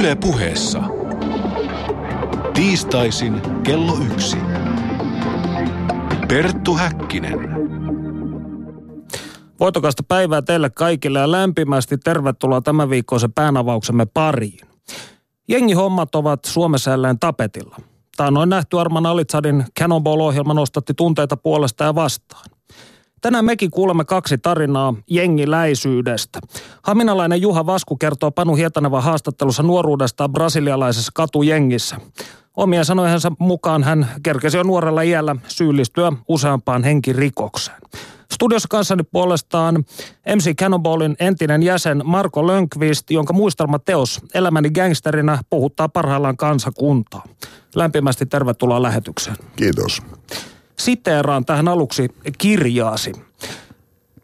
Yle puheessa. Tiistaisin kello yksi. Perttu Häkkinen. Voitokasta päivää teille kaikille ja lämpimästi tervetuloa tämän viikkoisen päänavauksemme pariin. Jengihommat ovat Suomessa jälleen tapetilla. On nähty Arman Alitsadin Cannonball-ohjelma nostatti tunteita puolesta ja vastaan. Tänään mekin kuulemme kaksi tarinaa jengiläisyydestä. Haminalainen Juha Vasku kertoo Panu Hietanevan haastattelussa nuoruudesta brasilialaisessa katujengissä. Omien sanojensa mukaan hän kerkesi jo nuorella iällä syyllistyä useampaan henkirikokseen. Studiossa kanssani puolestaan MC Cannonballin entinen jäsen Marko Lönkvist, jonka muistelmateos Elämäni gangsterinä puhuttaa parhaillaan kansakuntaa. Lämpimästi tervetuloa lähetykseen. Kiitos. Siteeraan tähän aluksi kirjaasi.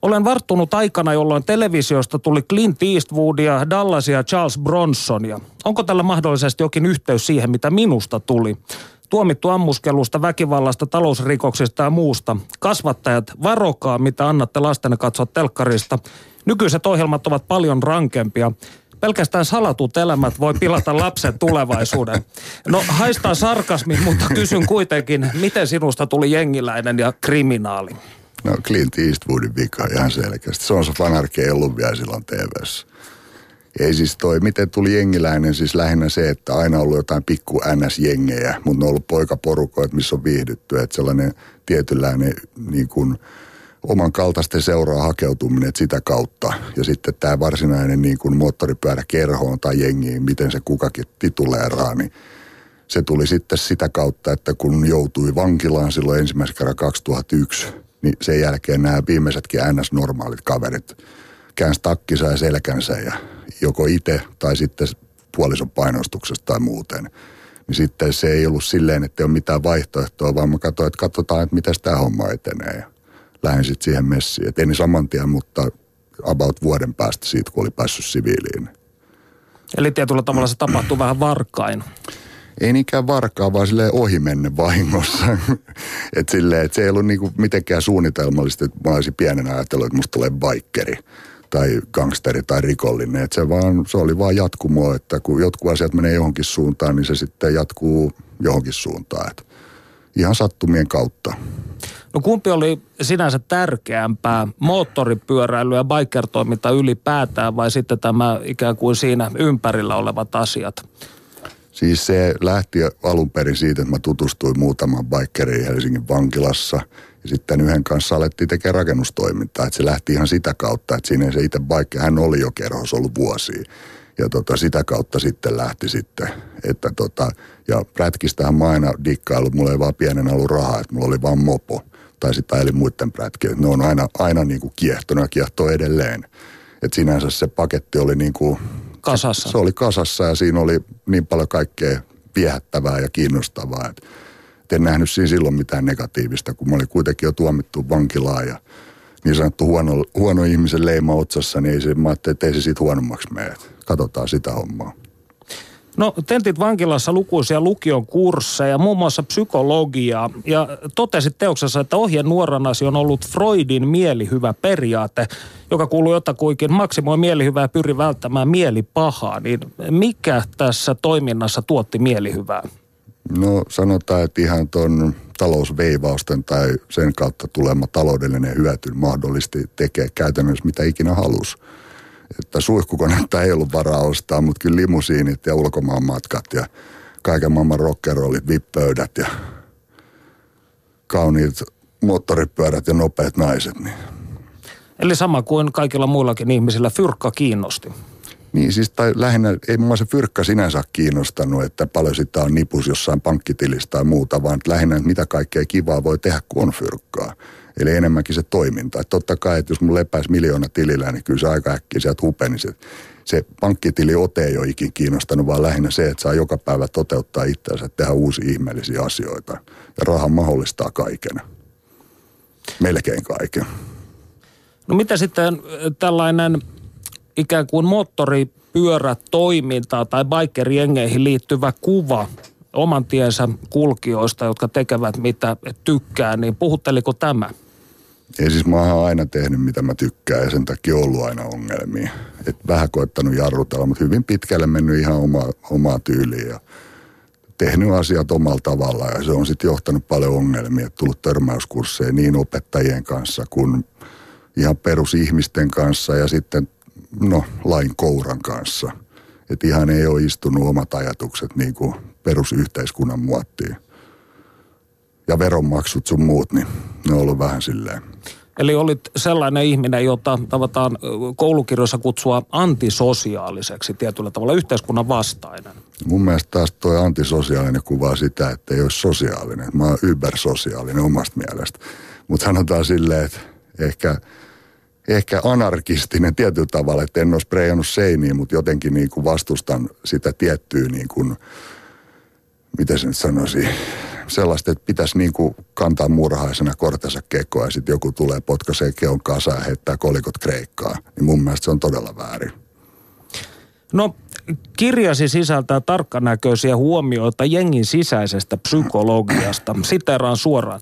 Olen varttunut aikana, jolloin televisiosta tuli Clint Eastwoodia, Dallasia ja Charles Bronsonia. Onko tällä mahdollisesti jokin yhteys siihen, mitä minusta tuli? Tuomittu ammuskelusta, väkivallasta, talousrikoksista ja muusta. Kasvattajat, varokaa, mitä annatte lastenne katsoa telkkarista. Nykyiset ohjelmat ovat paljon rankempia. Pelkästään salatut elämät voi pilata lapsen tulevaisuuden. No haistaa sarkasmi, mutta kysyn kuitenkin, miten sinusta tuli jengiläinen ja kriminaali? No Clint Eastwoodin vika ihan selkeästi. Se on se fanarki ei ollut vielä silloin TVssä. Ei siis toi, miten tuli jengiläinen, siis lähinnä se, että aina ollut jotain pikku NS-jengejä, mutta ne on ollut poikaporukoit, missä on viihdytty, että sellainen tietynlainen niin kuin, oman kaltaisten seuraa hakeutuminen sitä kautta. Ja sitten tämä varsinainen niin kuin moottoripyörä kerhoon tai jengiin, miten se kukakin tituleeraa, niin se tuli sitten sitä kautta, että kun joutui vankilaan silloin ensimmäisen kerran 2001, niin sen jälkeen nämä viimeisetkin NS-normaalit kaverit käänsi takkinsa ja selkänsä ja joko itse tai sitten puolison painostuksesta tai muuten. Niin sitten se ei ollut silleen, että ei ole mitään vaihtoehtoa, vaan mä katsoin, että katsotaan, että miten tämä homma etenee. Lähdin sitten siihen messiin. Et en saman tien, mutta about vuoden päästä siitä, kun oli päässyt siviiliin. Eli tietyllä tavalla se tapahtuu vähän varkain. Ei niinkään varkaa, vaan silleen ohimenne vahingossa. että silleen, että se ei ollut niinku mitenkään suunnitelmallista, että mä olisin pienen ajatellut, että musta tulee bikeri tai gangsteri tai rikollinen. Että se, vaan, se oli vaan jatkumo, että kun jotkut asiat menee johonkin suuntaan, niin se sitten jatkuu johonkin suuntaan. Että ihan sattumien kautta. No kumpi oli sinänsä tärkeämpää, moottoripyöräily ja bikertoiminta ylipäätään vai sitten tämä ikään kuin siinä ympärillä olevat asiat? Siis se lähti alun perin siitä, että mä tutustuin muutaman bikeriin Helsingin vankilassa – ja sitten yhden kanssa alettiin tekemään rakennustoimintaa. Että se lähti ihan sitä kautta, että siinä se itse vaikka hän oli jo kerhossa ollut vuosia. Ja tota, sitä kautta sitten lähti sitten. Että tota, ja prätkistähän mä aina dikkaillut, mulla ei vaan pienen ollut rahaa, että mulla oli vaan mopo. Tai sitten eli muiden prätkiä. Ne on aina, aina niin kuin kiehtonut ja kiehtoo edelleen. Että sinänsä se paketti oli niin kuin, kasassa. Se, se oli kasassa ja siinä oli niin paljon kaikkea viehättävää ja kiinnostavaa. Että en nähnyt siinä silloin mitään negatiivista, kun mä olin kuitenkin jo tuomittu vankilaan ja niin sanottu huono, huono ihmisen leima otsassa, niin ei se, mä ajattelin, että ei se siitä huonommaksi mene. Katsotaan sitä hommaa. No tentit vankilassa lukuisia lukion kursseja, muun muassa psykologiaa, ja totesit teoksessa, että ohjeen nuoranasi on ollut Freudin mielihyvä periaate, joka kuuluu jotakuinkin maksimoi mielihyvää ja pyri välttämään mielipahaa. Niin mikä tässä toiminnassa tuotti mielihyvää? No sanotaan, että ihan tuon talousveivausten tai sen kautta tulema taloudellinen hyöty mahdollisti tekee käytännössä mitä ikinä halusi. Että suihkukonetta ei ollut varaa ostaa, mutta kyllä limusiinit ja ulkomaan matkat ja kaiken maailman rockerollit, vippöydät ja kauniit moottoripyörät ja nopeat naiset. Niin. Eli sama kuin kaikilla muillakin ihmisillä fyrkka kiinnosti. Niin siis tai lähinnä, ei mua se fyrkka sinänsä kiinnostanut, että paljon sitä on nipus jossain pankkitilistä tai muuta, vaan lähinnä, että mitä kaikkea kivaa voi tehdä, kun on fyrkkaa. Eli enemmänkin se toiminta. Että totta kai, että jos mulla lepäisi miljoona tilillä, niin kyllä se aika äkkiä sieltä hupeni. Se, se pankkitili ote ei ole ikin kiinnostanut, vaan lähinnä se, että saa joka päivä toteuttaa itseänsä, tehdä uusia ihmeellisiä asioita. Ja raha mahdollistaa kaiken. Melkein kaiken. No mitä sitten tällainen ikään kuin moottoripyörätoimintaa tai bikerjengeihin liittyvä kuva oman tiensä kulkijoista, jotka tekevät mitä tykkää, niin puhutteliko tämä? Ei siis mä oon aina tehnyt mitä mä tykkään ja sen takia ollut aina ongelmia. Et vähän koittanut jarrutella, mutta hyvin pitkälle mennyt ihan oma, omaa tyyliin ja tehnyt asiat omalla tavalla ja se on sitten johtanut paljon ongelmia. Tullut törmäyskursseja niin opettajien kanssa kuin ihan perusihmisten kanssa ja sitten no lain kouran kanssa. Että ihan ei ole istunut omat ajatukset niin kuin perusyhteiskunnan muottiin. Ja veronmaksut sun muut, niin ne on ollut vähän silleen Eli olit sellainen ihminen, jota tavataan koulukirjoissa kutsua antisosiaaliseksi tietyllä tavalla, yhteiskunnan vastainen. Mun mielestä taas toi antisosiaalinen kuvaa sitä, että ei ole sosiaalinen. Mä oon ybersosiaalinen omasta mielestä. Mutta sanotaan silleen, että ehkä, ehkä anarkistinen tietyllä tavalla, että en ole spreijannut seiniin, mutta jotenkin niin kuin vastustan sitä tiettyä niin kuin, miten se nyt sanoisi, sellaista, että pitäisi niin kuin kantaa murhaisena kortensa kekoa ja sitten joku tulee potkaisee keon kanssa ja heittää kolikot kreikkaa. Niin mun mielestä se on todella väärin. No kirjasi sisältää tarkkanäköisiä huomioita jengin sisäisestä psykologiasta. Siteraan suoraan.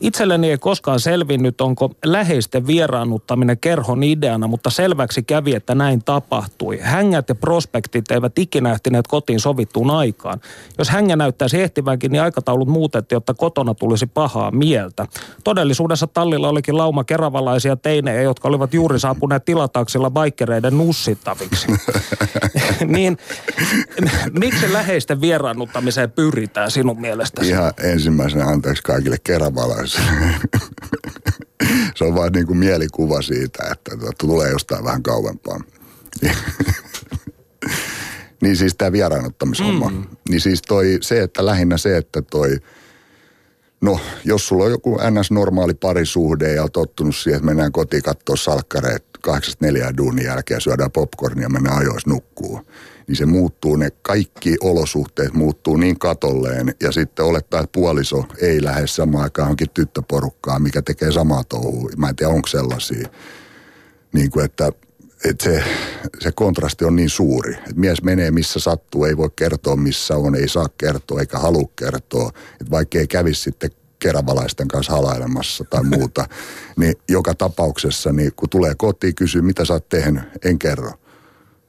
Itselleni ei koskaan selvinnyt, onko läheisten vieraannuttaminen kerhon ideana, mutta selväksi kävi, että näin tapahtui. Hängät ja prospektit eivät ikinä ehtineet kotiin sovittuun aikaan. Jos hängä näyttäisi ehtivänkin, niin aikataulut muutettiin, jotta kotona tulisi pahaa mieltä. Todellisuudessa tallilla olikin lauma keravalaisia teinejä, jotka olivat juuri saapuneet tilataksilla baikkereiden nussittaviksi. niin miksi läheisten vieraannuttamiseen pyritään sinun mielestäsi? Ihan ensimmäisenä anteeksi kaikille keravalaisille se on vaan niin kuin mielikuva siitä, että tulee jostain vähän kauempaa. niin siis tämä vieraanottamishomma. Mm. Niin siis toi, se, että lähinnä se, että toi, no jos sulla on joku ns-normaali parisuhde ja on tottunut siihen, että mennään kotiin katsoa salkkareet 84 duunin jälkeen, syödään popcornia ja mennään ajoissa nukkuu niin se muuttuu, ne kaikki olosuhteet muuttuu niin katolleen ja sitten olettaa, että puoliso ei lähde samaan aikaan johonkin tyttöporukkaan, mikä tekee samaa touhua. Mä en tiedä, onko sellaisia. Niin kuin, että, että se, se kontrasti on niin suuri, että mies menee missä sattuu, ei voi kertoa missä on, ei saa kertoa eikä halua kertoa. Että vaikka ei kävisi sitten keravalaisten kanssa halailemassa tai muuta, niin joka tapauksessa, niin kun tulee kotiin, kysyy, mitä sä oot tehnyt, en kerro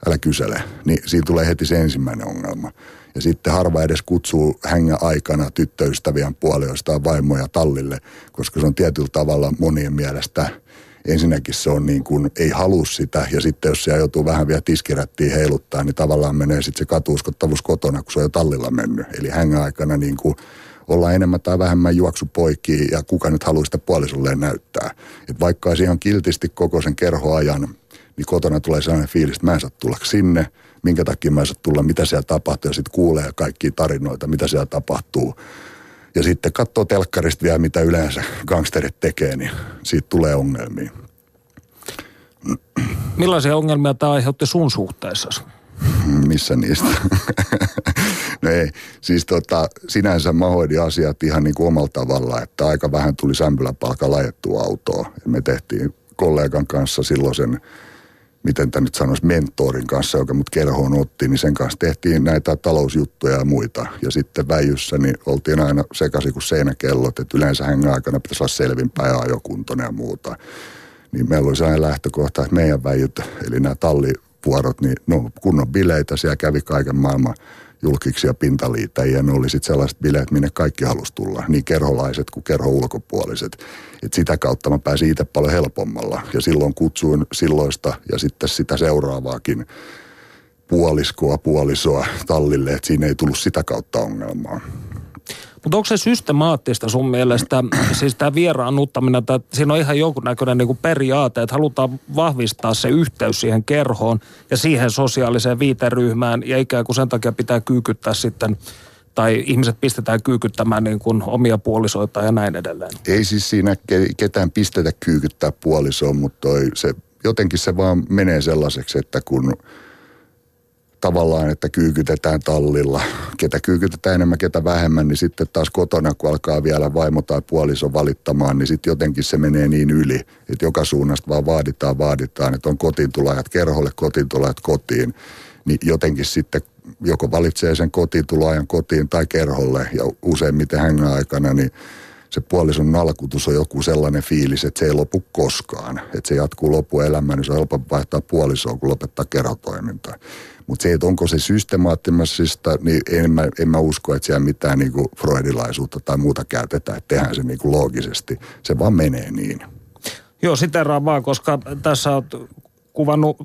älä kysele. Niin siinä tulee heti se ensimmäinen ongelma. Ja sitten harva edes kutsuu hengä aikana tyttöystävien puolioista vaimoja tallille, koska se on tietyllä tavalla monien mielestä ensinnäkin se on niin kuin, ei halua sitä, ja sitten jos siellä joutuu vähän vielä tiskirättiin heiluttaa, niin tavallaan menee sitten se katuuskottavuus kotona, kun se on jo tallilla mennyt. Eli hängä aikana niin kuin ollaan enemmän tai vähemmän juoksupoikia, ja kuka nyt haluaa sitä puolisolleen näyttää. Et vaikka olisi ihan kiltisti koko sen kerhoajan niin kotona tulee sellainen fiilis, että mä en saa tulla sinne, minkä takia mä en saa tulla, mitä siellä tapahtuu, ja sitten kuulee kaikkia tarinoita, mitä siellä tapahtuu. Ja sitten katsoo telkkarista vielä, mitä yleensä gangsterit tekee, niin siitä tulee ongelmia. Millaisia ongelmia tämä aiheutti sun suhteessa? Missä niistä? no ei, siis tota, sinänsä mä hoidin asiat ihan niin kuin omalla tavalla, että aika vähän tuli sämpyläpalkka lajettua autoa. Me tehtiin kollegan kanssa silloin sen miten tämä nyt sanoisi, mentorin kanssa, joka mut kerhoon otti, niin sen kanssa tehtiin näitä talousjuttuja ja muita. Ja sitten väijyssä niin oltiin aina sekaisin kuin seinäkellot, että yleensä hengän aikana pitäisi olla selvinpäin ja ja muuta. Niin meillä oli sellainen lähtökohta, että meidän väijyt, eli nämä tallivuorot, niin no kunnon bileitä, siellä kävi kaiken maailman julkiksi ja pintaliitäjiä. Ne oli sitten sellaiset bileet, minne kaikki halusi tulla, niin kerholaiset kuin kerho ulkopuoliset. Et sitä kautta mä pääsin itse paljon helpommalla. Ja silloin kutsuin silloista ja sitten sitä seuraavaakin puoliskoa, puolisoa tallille, että siinä ei tullut sitä kautta ongelmaa. Mutta onko se systemaattista sun mielestä, siis tämä vieraannuttaminen, että siinä on ihan jonkunnäköinen niinku periaate, että halutaan vahvistaa se yhteys siihen kerhoon ja siihen sosiaaliseen viiteryhmään ja ikään kuin sen takia pitää kyykyttää sitten tai ihmiset pistetään kyykyttämään niin kuin omia puolisoita ja näin edelleen. Ei siis siinä ketään pistetä kyykyttää puolisoon, mutta toi, se, jotenkin se vaan menee sellaiseksi, että kun tavallaan, että kyykytetään tallilla. Ketä kyykytetään enemmän, ketä vähemmän, niin sitten taas kotona, kun alkaa vielä vaimo tai puoliso valittamaan, niin sitten jotenkin se menee niin yli, että joka suunnasta vaan vaaditaan, vaaditaan, että on kotiintulajat kerholle, kotiintulajat kotiin. Niin jotenkin sitten joko valitsee sen kotiintuloajan kotiin tai kerholle ja useimmiten hängän aikana, niin se puolison nalkutus on joku sellainen fiilis, että se ei lopu koskaan. Että se jatkuu loppuelämään, niin se on helpompi vaihtaa puolisoa kuin lopettaa kerhotoimintaa. Mutta se, että onko se systemaattisesta, niin en mä, en mä usko, että siellä mitään niin kuin freudilaisuutta tai muuta käytetään, että tehdään se niin kuin loogisesti. Se vaan menee niin. Joo, siteraan vaan, koska tässä olet kuvannut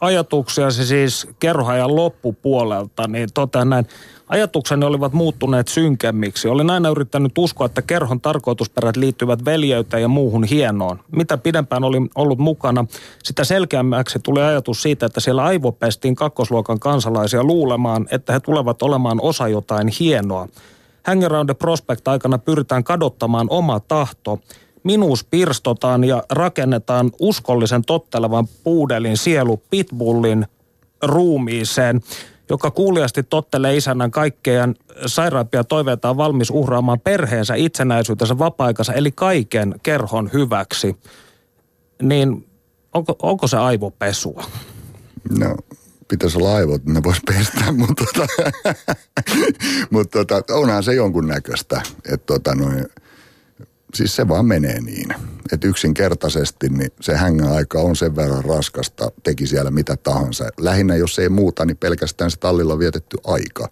ajatuksia se siis kerhoajan loppupuolelta, niin totean näin. Ajatukseni olivat muuttuneet synkemmiksi. Olin aina yrittänyt uskoa, että kerhon tarkoitusperät liittyvät veljeyteen ja muuhun hienoon. Mitä pidempään olin ollut mukana, sitä selkeämmäksi tuli ajatus siitä, että siellä aivopestiin kakkosluokan kansalaisia luulemaan, että he tulevat olemaan osa jotain hienoa. Hang Around the Prospect aikana pyritään kadottamaan oma tahto. Minuus pirstotaan ja rakennetaan uskollisen tottelevan puudelin sielu pitbullin ruumiiseen – joka kuuliasti tottelee isännän kaikkeen sairaampia toiveitaan valmis uhraamaan perheensä, itsenäisyytensä, vapaa-aikansa, eli kaiken kerhon hyväksi, niin onko, onko se aivopesua? No, pitäisi olla aivot, ne vois pestä, mutta, tota, mutta tota, onhan se jonkun näköistä, että tota, noin, siis se vaan menee niin. Että yksinkertaisesti niin se aika on sen verran raskasta, teki siellä mitä tahansa. Lähinnä jos ei muuta, niin pelkästään se tallilla vietetty aika.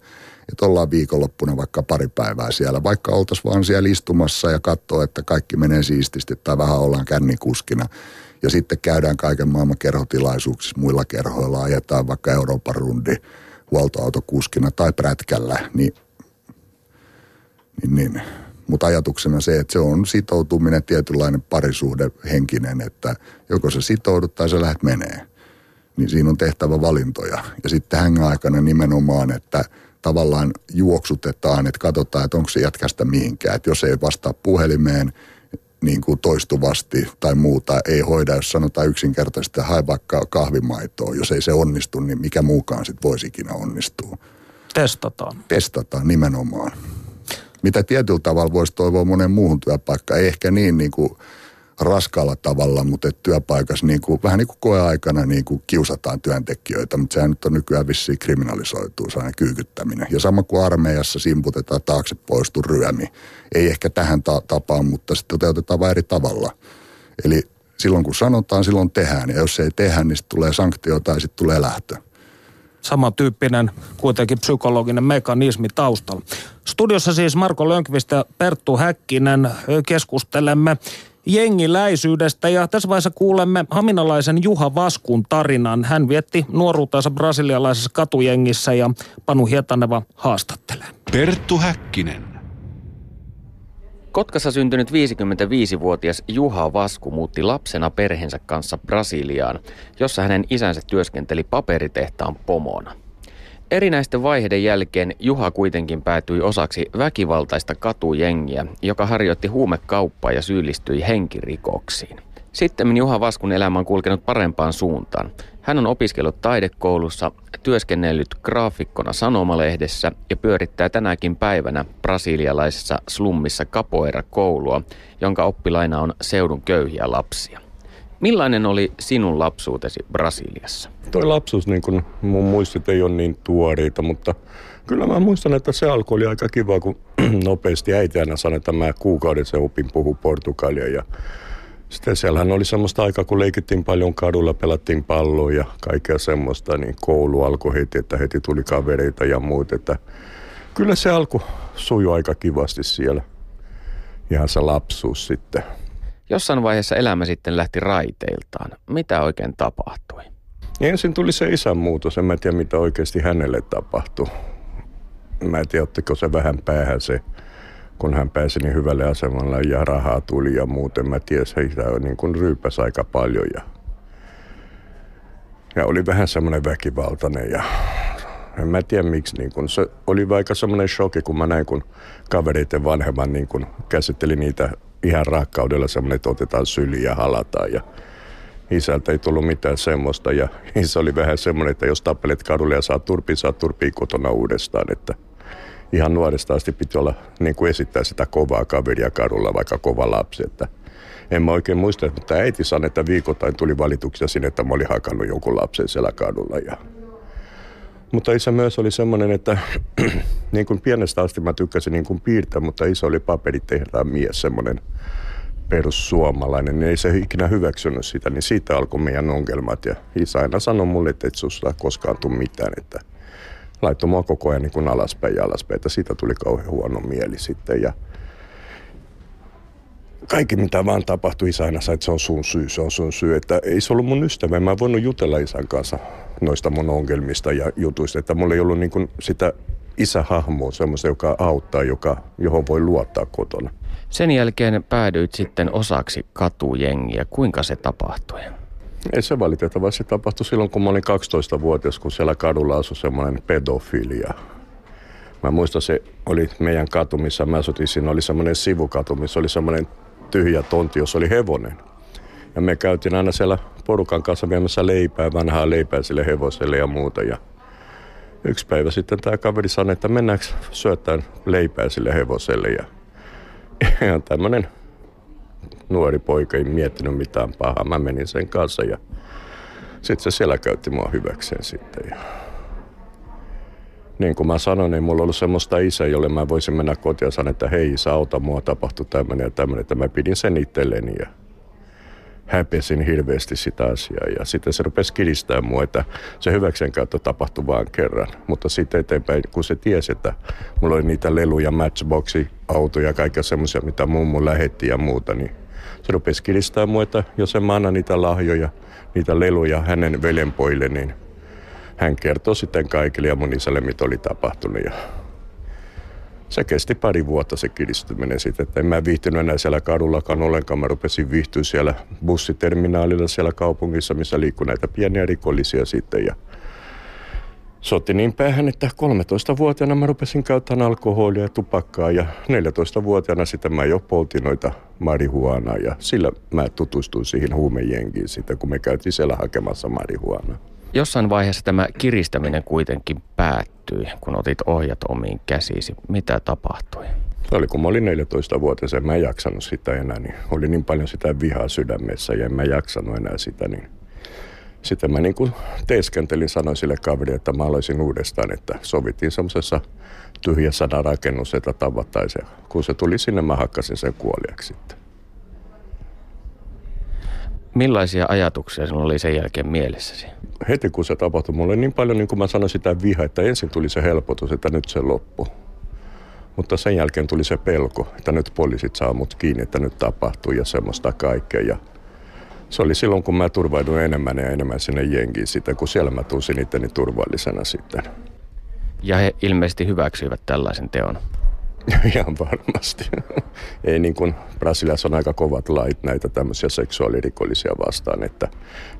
Että ollaan viikonloppuna vaikka pari päivää siellä, vaikka oltaisiin vaan siellä istumassa ja katsoa, että kaikki menee siististi tai vähän ollaan kännikuskina. Ja sitten käydään kaiken maailman kerhotilaisuuksissa, muilla kerhoilla ajetaan vaikka Euroopan rundi huoltoautokuskina tai prätkällä, niin, niin, niin mutta ajatuksena se, että se on sitoutuminen tietynlainen parisuhde henkinen, että joko se sitoudut tai se lähdet menee. Niin siinä on tehtävä valintoja. Ja sitten hängän aikana nimenomaan, että tavallaan juoksutetaan, että katsotaan, että onko se jätkästä mihinkään. Että jos ei vastaa puhelimeen niin kuin toistuvasti tai muuta, ei hoida, jos sanotaan yksinkertaisesti, että hae vaikka kahvimaitoa. Jos ei se onnistu, niin mikä muukaan sitten voisi ikinä onnistua. Testataan. Testataan nimenomaan mitä tietyllä tavalla voisi toivoa monen muuhun työpaikkaan. Ei ehkä niin, niin kuin raskaalla tavalla, mutta että työpaikassa niin kuin, vähän niin kuin koeaikana niin kuin kiusataan työntekijöitä, mutta sehän nyt on nykyään vissiin kriminalisoituu, sellainen kyykyttäminen. Ja sama kuin armeijassa simputetaan taakse poistu ryömi. Ei ehkä tähän ta- tapaan, mutta sitten toteutetaan vain eri tavalla. Eli silloin kun sanotaan, silloin tehdään. Ja jos ei tehdä, niin tulee sanktio tai sitten tulee lähtö samantyyppinen kuitenkin psykologinen mekanismi taustalla. Studiossa siis Marko Lönkvist ja Perttu Häkkinen keskustelemme jengiläisyydestä ja tässä vaiheessa kuulemme haminalaisen Juha Vaskun tarinan. Hän vietti nuoruutensa brasilialaisessa katujengissä ja Panu Hietaneva haastattelee. Perttu Häkkinen. Kotkassa syntynyt 55-vuotias Juha Vasku muutti lapsena perheensä kanssa Brasiliaan, jossa hänen isänsä työskenteli paperitehtaan pomona. Erinäisten vaiheiden jälkeen Juha kuitenkin päätyi osaksi väkivaltaista katujengiä, joka harjoitti huumekauppaa ja syyllistyi henkirikoksiin. Sitten Juha Vaskun elämä on kulkenut parempaan suuntaan. Hän on opiskellut taidekoulussa, työskennellyt graafikkona sanomalehdessä ja pyörittää tänäkin päivänä brasilialaisessa slummissa Capoeira-koulua, jonka oppilaina on seudun köyhiä lapsia. Millainen oli sinun lapsuutesi Brasiliassa? Toi lapsuus, niin kun mun muistit ei ole niin tuoreita, mutta kyllä mä muistan, että se alkoi oli aika kiva, kun nopeasti äiti aina sanoi, että mä kuukaudessa opin puhua portugalia ja sitten siellähän oli semmoista aikaa, kun leikittiin paljon kadulla, pelattiin palloa ja kaikkea semmoista, niin koulu alkoi heti, että heti tuli kavereita ja muut, että kyllä se alku sujui aika kivasti siellä. Ihan se lapsuus sitten. Jossain vaiheessa elämä sitten lähti raiteiltaan. Mitä oikein tapahtui? Ensin tuli se isän muutos. En mä tiedä, mitä oikeasti hänelle tapahtui. Mä en tiedä, ottiko se vähän päähän se kun hän pääsi niin hyvälle asemalle ja rahaa tuli ja muuten mä tiedän, että hän niin kuin ryypäsi aika paljon ja, ja oli vähän semmoinen väkivaltainen ja en mä tiedä miksi, niin kun se oli vaikka semmoinen shoki, kun mä näin, kun kavereiden vanhemman niin kun käsitteli niitä ihan rakkaudella semmoinen, että otetaan syliä ja halataan ja isältä ei tullut mitään semmoista ja isä oli vähän semmoinen, että jos tappelet kadulle ja saat turpiin, saat turpiin kotona uudestaan, että – ihan nuoresta asti piti olla, niin kuin esittää sitä kovaa kaveria kadulla, vaikka kova lapsi. Että en mä oikein muista, mutta äiti sanoi, että viikoittain tuli valituksia sinne, että mä olin hakannut jonkun lapsen siellä kadulla. Ja... Mutta isä myös oli semmoinen, että niin kuin pienestä asti mä tykkäsin niin kuin piirtää, mutta isä oli paperitehtaan mies, semmoinen perussuomalainen, niin ei se ikinä hyväksynyt sitä, niin siitä alkoi meidän ongelmat. Ja isä aina sanoi mulle, että et susta koskaan tule mitään, että laittoi mua koko ajan niin alaspäin ja alaspäin, että siitä tuli kauhean huono mieli sitten. Ja kaikki mitä vaan tapahtui, isä aina että se on sun syy, se on sun syy. Että ei se ollut mun ystävä, mä en voinut jutella isän kanssa noista mun ongelmista ja jutuista, että mulla ei ollut niin kuin sitä isähahmoa, semmoista, joka auttaa, joka, johon voi luottaa kotona. Sen jälkeen päädyit sitten osaksi katujengiä. Kuinka se tapahtui? Ei se valitettavasti tapahtui silloin, kun mä olin 12-vuotias, kun siellä kadulla asui semmoinen pedofilia. Mä muistan, se oli meidän katu, missä mä asutin. Siinä oli semmoinen sivukatu, missä oli semmoinen tyhjä tontti, jossa oli hevonen. Ja me käytiin aina siellä porukan kanssa viemässä leipää, vanhaa leipää sille hevoselle ja muuta. Ja yksi päivä sitten tämä kaveri sanoi, että mennäänkö syöttään leipää sille hevoselle. Ja, ja tämmöinen nuori poika ei miettinyt mitään pahaa. Mä menin sen kanssa ja sitten se siellä käytti mua hyväkseen sitten. Ja niin kuin mä sanoin, niin mulla ollut semmoista isä, jolle mä voisin mennä kotiin ja sanoa, että hei isä, auta mua, tapahtui tämmöinen ja tämmöinen, että mä pidin sen itselleni ja häpesin hirveästi sitä asiaa. Ja sitten se rupesi kiristää mua, että se hyväksenkäyttö tapahtui vain kerran. Mutta sitten eteenpäin, kun se tiesi, että mulla oli niitä leluja, matchboxi, autoja, kaikkea semmoisia, mitä mummu lähetti ja muuta, niin se rupesi kiristää että jos en mä anna niitä lahjoja, niitä leluja hänen veljenpoille, niin hän kertoi sitten kaikille ja mun isälle, mitä oli tapahtunut. Ja se kesti pari vuotta se kiristyminen sitten, että en mä viihtynyt enää siellä kadullakaan ollenkaan. Mä rupesin viihtyä siellä bussiterminaalilla siellä kaupungissa, missä liikkui näitä pieniä rikollisia sitten. Ja se otti niin päähän, että 13-vuotiaana mä rupesin käyttämään alkoholia ja tupakkaa ja 14-vuotiaana sitten mä jo poltin noita marihuanaa ja sillä mä tutustuin siihen huumejengiin sitten, kun me käytiin siellä hakemassa marihuanaa. Jossain vaiheessa tämä kiristäminen kuitenkin päättyi, kun otit ohjat omiin käsisi. Mitä tapahtui? Se oli kun mä olin 14-vuotias, en mä jaksanut sitä enää, niin oli niin paljon sitä vihaa sydämessä ja en mä jaksanut enää sitä, niin sitten mä niin kuin teeskentelin, sanoin sille kaverille, että mä aloisin uudestaan, että sovittiin semmoisessa tyhjässä rakennus, että tavattaisiin. Kun se tuli sinne, mä hakkasin sen kuoliaksi sitten. Millaisia ajatuksia sinulla oli sen jälkeen mielessäsi? Heti kun se tapahtui, mulla oli niin paljon, niin kuin mä sanoin, sitä viha, että ensin tuli se helpotus, että nyt se loppu. Mutta sen jälkeen tuli se pelko, että nyt poliisit saa mut kiinni, että nyt tapahtuu ja semmoista kaikkea. Ja se oli silloin, kun mä turvauduin enemmän ja enemmän sinne jengiin sitten, kun siellä mä tunsin itteni turvallisena sitten. Ja he ilmeisesti hyväksyivät tällaisen teon. Ihan varmasti. Ei niin kuin Brasiliassa on aika kovat lait näitä tämmöisiä seksuaalirikollisia vastaan, että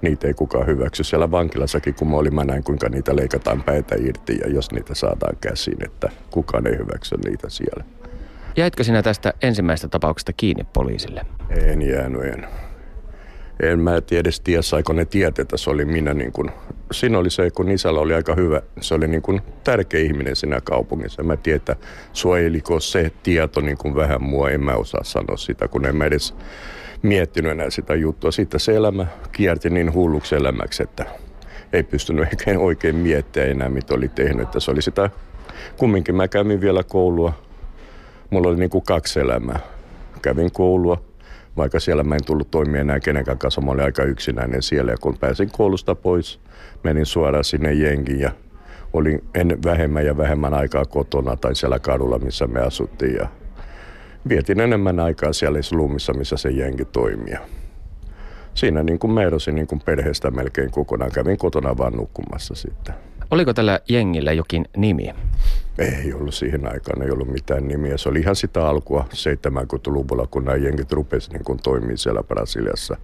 niitä ei kukaan hyväksy. Siellä vankilassakin, kun mä olin, mä näin kuinka niitä leikataan päitä irti ja jos niitä saadaan käsiin, että kukaan ei hyväksy niitä siellä. Jäitkö sinä tästä ensimmäisestä tapauksesta kiinni poliisille? En jäänyt, en en mä edes tiedä, saiko ne tietää, että se oli minä. Niin kun, siinä oli se, kun isällä oli aika hyvä, se oli niin kun tärkeä ihminen siinä kaupungissa. Mä tiedän, että suojeliko se tieto niin kun vähän mua, en mä osaa sanoa sitä, kun en mä edes miettinyt enää sitä juttua. Sitten se elämä kierti niin hulluksi elämäksi, että ei pystynyt oikein, oikein miettimään enää, mitä oli tehnyt. Että se oli sitä, kumminkin mä kävin vielä koulua. Mulla oli niin kuin kaksi elämää. Kävin koulua, vaikka siellä mä en tullut toimia enää kenenkään kanssa, mä olin aika yksinäinen siellä ja kun pääsin koulusta pois, menin suoraan sinne jengiin ja olin en vähemmän ja vähemmän aikaa kotona tai siellä kadulla, missä me asuttiin ja vietin enemmän aikaa siellä slumissa, missä se jengi toimii. Siinä niin kuin mä erosin niin kuin perheestä melkein kokonaan, kävin kotona vaan nukkumassa sitten. Oliko tällä jengillä jokin nimi? Ei ollut siihen aikaan, ei ollut mitään nimiä. Se oli ihan sitä alkua 70-luvulla, kun nämä jengit rupesivat niin toimii siellä Brasiliassa.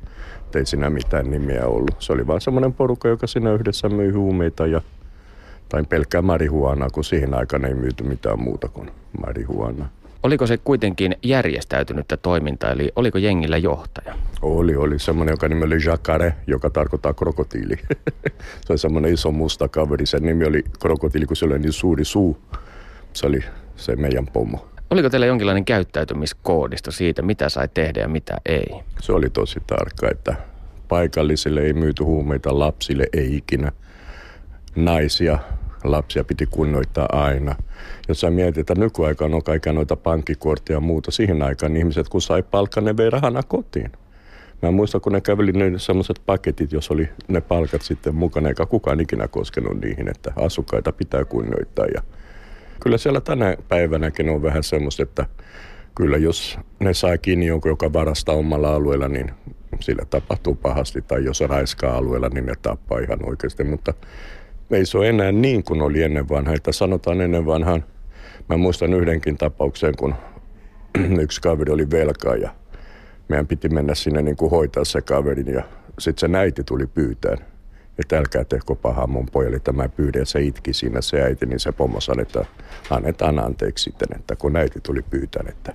Ei siinä mitään nimiä ollut. Se oli vain semmoinen porukka, joka siinä yhdessä myi huumeita ja tai pelkkää marihuanaa, kun siihen aikaan ei myyty mitään muuta kuin marihuanaa. Oliko se kuitenkin järjestäytynyttä toimintaa, eli oliko jengillä johtaja? Oli, oli semmoinen, joka nimi oli Jacare, joka tarkoittaa krokotiili. se oli semmoinen iso musta kaveri, sen nimi oli krokotiili, kun se oli niin suuri suu. Se oli se meidän pomo. Oliko teillä jonkinlainen käyttäytymiskoodisto siitä, mitä sai tehdä ja mitä ei? Se oli tosi tarkka, että paikallisille ei myyty huumeita, lapsille ei ikinä. Naisia lapsia piti kunnioittaa aina. Jos sä mietit, että nykyaikaan on kaikkia noita pankkikortteja ja muuta, siihen aikaan ihmiset kun sai palkan, ne vei rahana kotiin. Mä muistan, kun ne käveli ne sellaiset paketit, jos oli ne palkat sitten mukana, eikä kukaan ikinä koskenut niihin, että asukkaita pitää kunnioittaa. Ja kyllä siellä tänä päivänäkin on vähän semmoista, että kyllä jos ne saa kiinni jonkun, joka varastaa omalla alueella, niin sillä tapahtuu pahasti. Tai jos raiskaa alueella, niin ne tappaa ihan oikeasti. Mutta ei se ole enää niin kuin oli ennen vanhaa. Että sanotaan ennen vanhaan, mä muistan yhdenkin tapauksen, kun yksi kaveri oli velkaa ja meidän piti mennä sinne niin kuin hoitaa se kaverin ja sitten se näiti tuli pyytään, että älkää tehkö pahaa mun pojalle, tämä pyydä. Se itki siinä se äiti, niin se pomo sanoi, että annetaan anteeksi sitten, että kun näiti tuli pyytään, että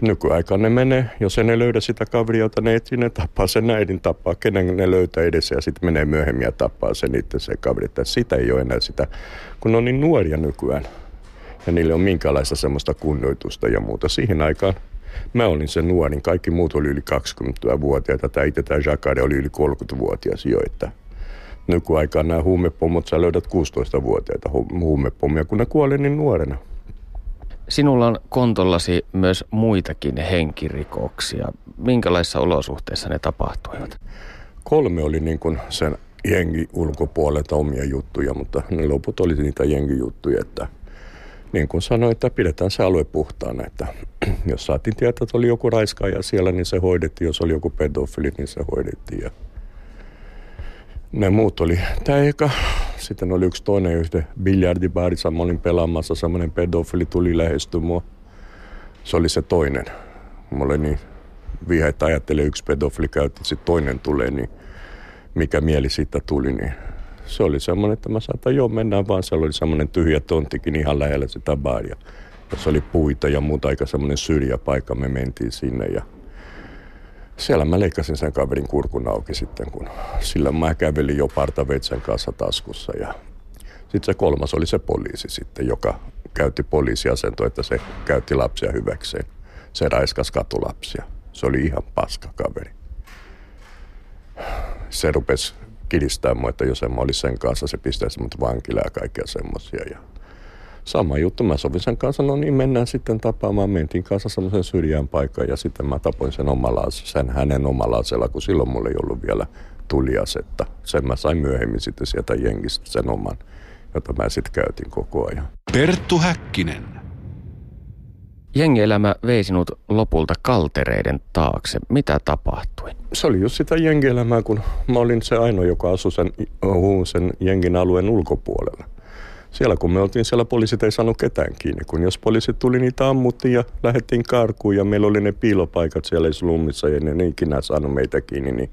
nykyaikaan ne menee, jos ne löydä sitä kaveria, jota ne etsii, ne tappaa sen äidin, tappaa kenen ne löytää edessä ja sitten menee myöhemmin ja tappaa sen itse se kaveri. Että sitä ei ole enää sitä, kun on niin nuoria nykyään ja niille on minkälaista semmoista kunnioitusta ja muuta. Siihen aikaan Mä olin se nuorin, kaikki muut oli yli 20-vuotiaita, tai itse tämä Jacare oli yli 30-vuotias jo, että nykyaikaan nämä huumepommot, sä löydät 16-vuotiaita huumepommia, kun ne kuoli niin nuorena. Sinulla on kontollasi myös muitakin henkirikoksia. Minkälaisissa olosuhteissa ne tapahtuivat? Kolme oli niin kuin sen jengi ulkopuolelta omia juttuja, mutta ne loput oli niitä jengijuttuja, että niin kuin sanoin, että pidetään se alue puhtaana, että jos saatiin tietää, että oli joku raiskaaja siellä, niin se hoidettiin. Jos oli joku pedofili, niin se hoidettiin. Ne muut oli tämä. Sitten oli yksi toinen yhtä biljardibaarissa. Mä olin pelaamassa, semmoinen pedofili tuli lähestymään mua. Se oli se toinen. Mulla oli niin viha, että ajattelee yksi pedofili käytti, sitten toinen tulee, niin mikä mieli siitä tuli, niin se oli semmoinen, että mä saatan, joo mennään vaan. Siellä oli semmoinen tyhjä tonttikin ihan lähellä sitä baaria. Se oli puita ja muuta aika semmoinen syrjäpaikka. Me mentiin sinne ja siellä mä leikkasin sen kaverin kurkun auki sitten, kun sillä mä kävelin jo partaveitsen kanssa taskussa. Ja sitten se kolmas oli se poliisi sitten, joka käytti poliisiasentoa, että se käytti lapsia hyväkseen. Se raiskas katulapsia. Se oli ihan paska kaveri. Se rupesi kiristää mua, että jos en mä olisi sen kanssa, se pistäisi mut vankilaan ja kaikkea semmoisia. Ja sama juttu, mä sovin sen kanssa, no niin mennään sitten tapaamaan. Mentiin kanssa semmoisen syrjään paikkaan ja sitten mä tapoin sen omalla, sen hänen omalla aseella, kun silloin mulla ei ollut vielä tuliasetta. Sen mä sain myöhemmin sitten sieltä jengistä sen oman, jota mä sitten käytin koko ajan. Perttu Häkkinen. Jengielämä vei sinut lopulta kaltereiden taakse. Mitä tapahtui? Se oli just sitä jengielämää, kun mä olin se ainoa, joka asui sen, sen jengin alueen ulkopuolella. Siellä kun me oltiin, siellä poliisit ei saanut ketään kiinni. Kun jos poliisit tuli, niitä ammuttiin ja lähdettiin karkuun ja meillä oli ne piilopaikat siellä slummissa ja ne ikinä saanut meitä kiinni, niin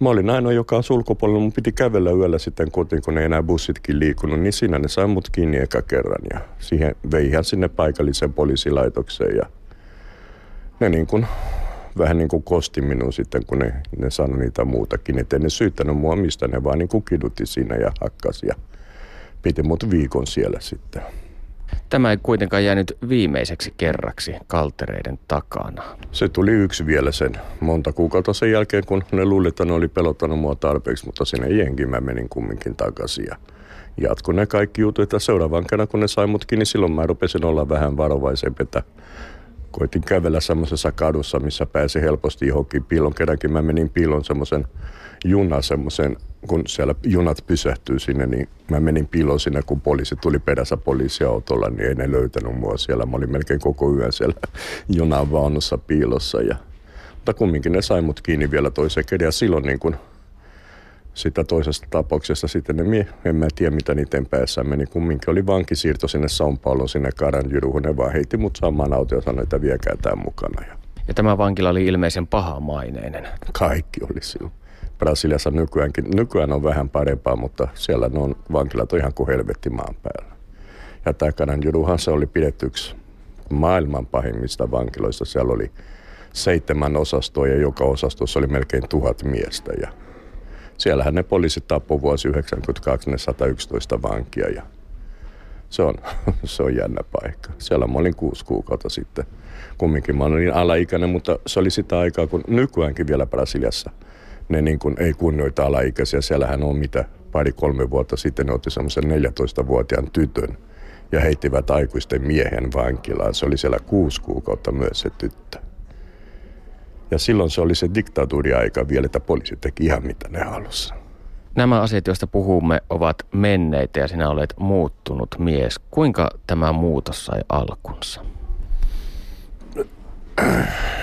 Mä olin ainoa, joka on ulkopuolella. Mun piti kävellä yöllä sitten kotiin, kun ei enää bussitkin liikunut. Niin siinä ne sai mut kiinni eka kerran. Ja siihen vei ihan sinne paikalliseen poliisilaitokseen. Ja ne niin kuin, vähän niin kuin kosti minun sitten, kun ne, ne sanoi niitä muutakin. Että ne syyttänyt mua mistä, ne vaan niin kuin kidutti siinä ja hakkasi. Ja piti mut viikon siellä sitten. Tämä ei kuitenkaan jäänyt viimeiseksi kerraksi kaltereiden takana. Se tuli yksi vielä sen monta kuukautta sen jälkeen, kun ne luulivat, että ne oli pelottanut mua tarpeeksi, mutta sinne jenkin mä menin kumminkin takaisin. Ja jatkoi ne kaikki jutut, että seuraavan kerran kun ne sai mut kiinni, silloin mä rupesin olla vähän varovaisempi, että koitin kävellä semmoisessa kadussa, missä pääsi helposti johonkin piilon. Kerrankin mä menin piilon semmoisen juna semmoisen, kun siellä junat pysähtyy sinne, niin mä menin piiloon sinne, kun poliisi tuli perässä poliisiautolla, niin ei ne löytänyt mua siellä. Mä olin melkein koko yön siellä junan vaunussa piilossa. Ja, mutta kumminkin ne sai mut kiinni vielä toiseen kerran. Ja silloin niin kun sitä toisesta tapauksesta sitten ne mie, en mä tiedä mitä niiden päässä meni. Kumminkin oli vankisiirto sinne São Paulo, sinne Karanjyruhun. Ne vaan heitti mut samaan autoon ja sanoi, että viekää tämä mukana. Ja ja tämä vankila oli ilmeisen pahamaineinen. Kaikki oli silloin. Brasiliassa nykyäänkin, nykyään on vähän parempaa, mutta siellä ne on, vankilat on ihan kuin helvetti maan päällä. Ja tämä Juduhan se oli pidetty yksi maailman pahimmista vankiloista. Siellä oli seitsemän osastoa ja joka osastossa oli melkein tuhat miestä. Ja siellähän ne poliisit tappoi vuosi 1992 ne 111 vankia ja se on, se on jännä paikka. Siellä mä olin kuusi kuukautta sitten. Kumminkin mä olin alaikäinen, mutta se oli sitä aikaa, kun nykyäänkin vielä Brasiliassa – ne niin kuin ei kunnioita alaikäisiä. Siellähän on mitä pari-kolme vuotta sitten ne otti semmoisen 14-vuotiaan tytön ja heittivät aikuisten miehen vankilaan. Se oli siellä kuusi kuukautta myös se tyttö. Ja silloin se oli se diktatuuriaika vielä, että poliisi teki ihan mitä ne halusi. Nämä asiat, joista puhumme, ovat menneitä ja sinä olet muuttunut mies. Kuinka tämä muutos sai alkunsa?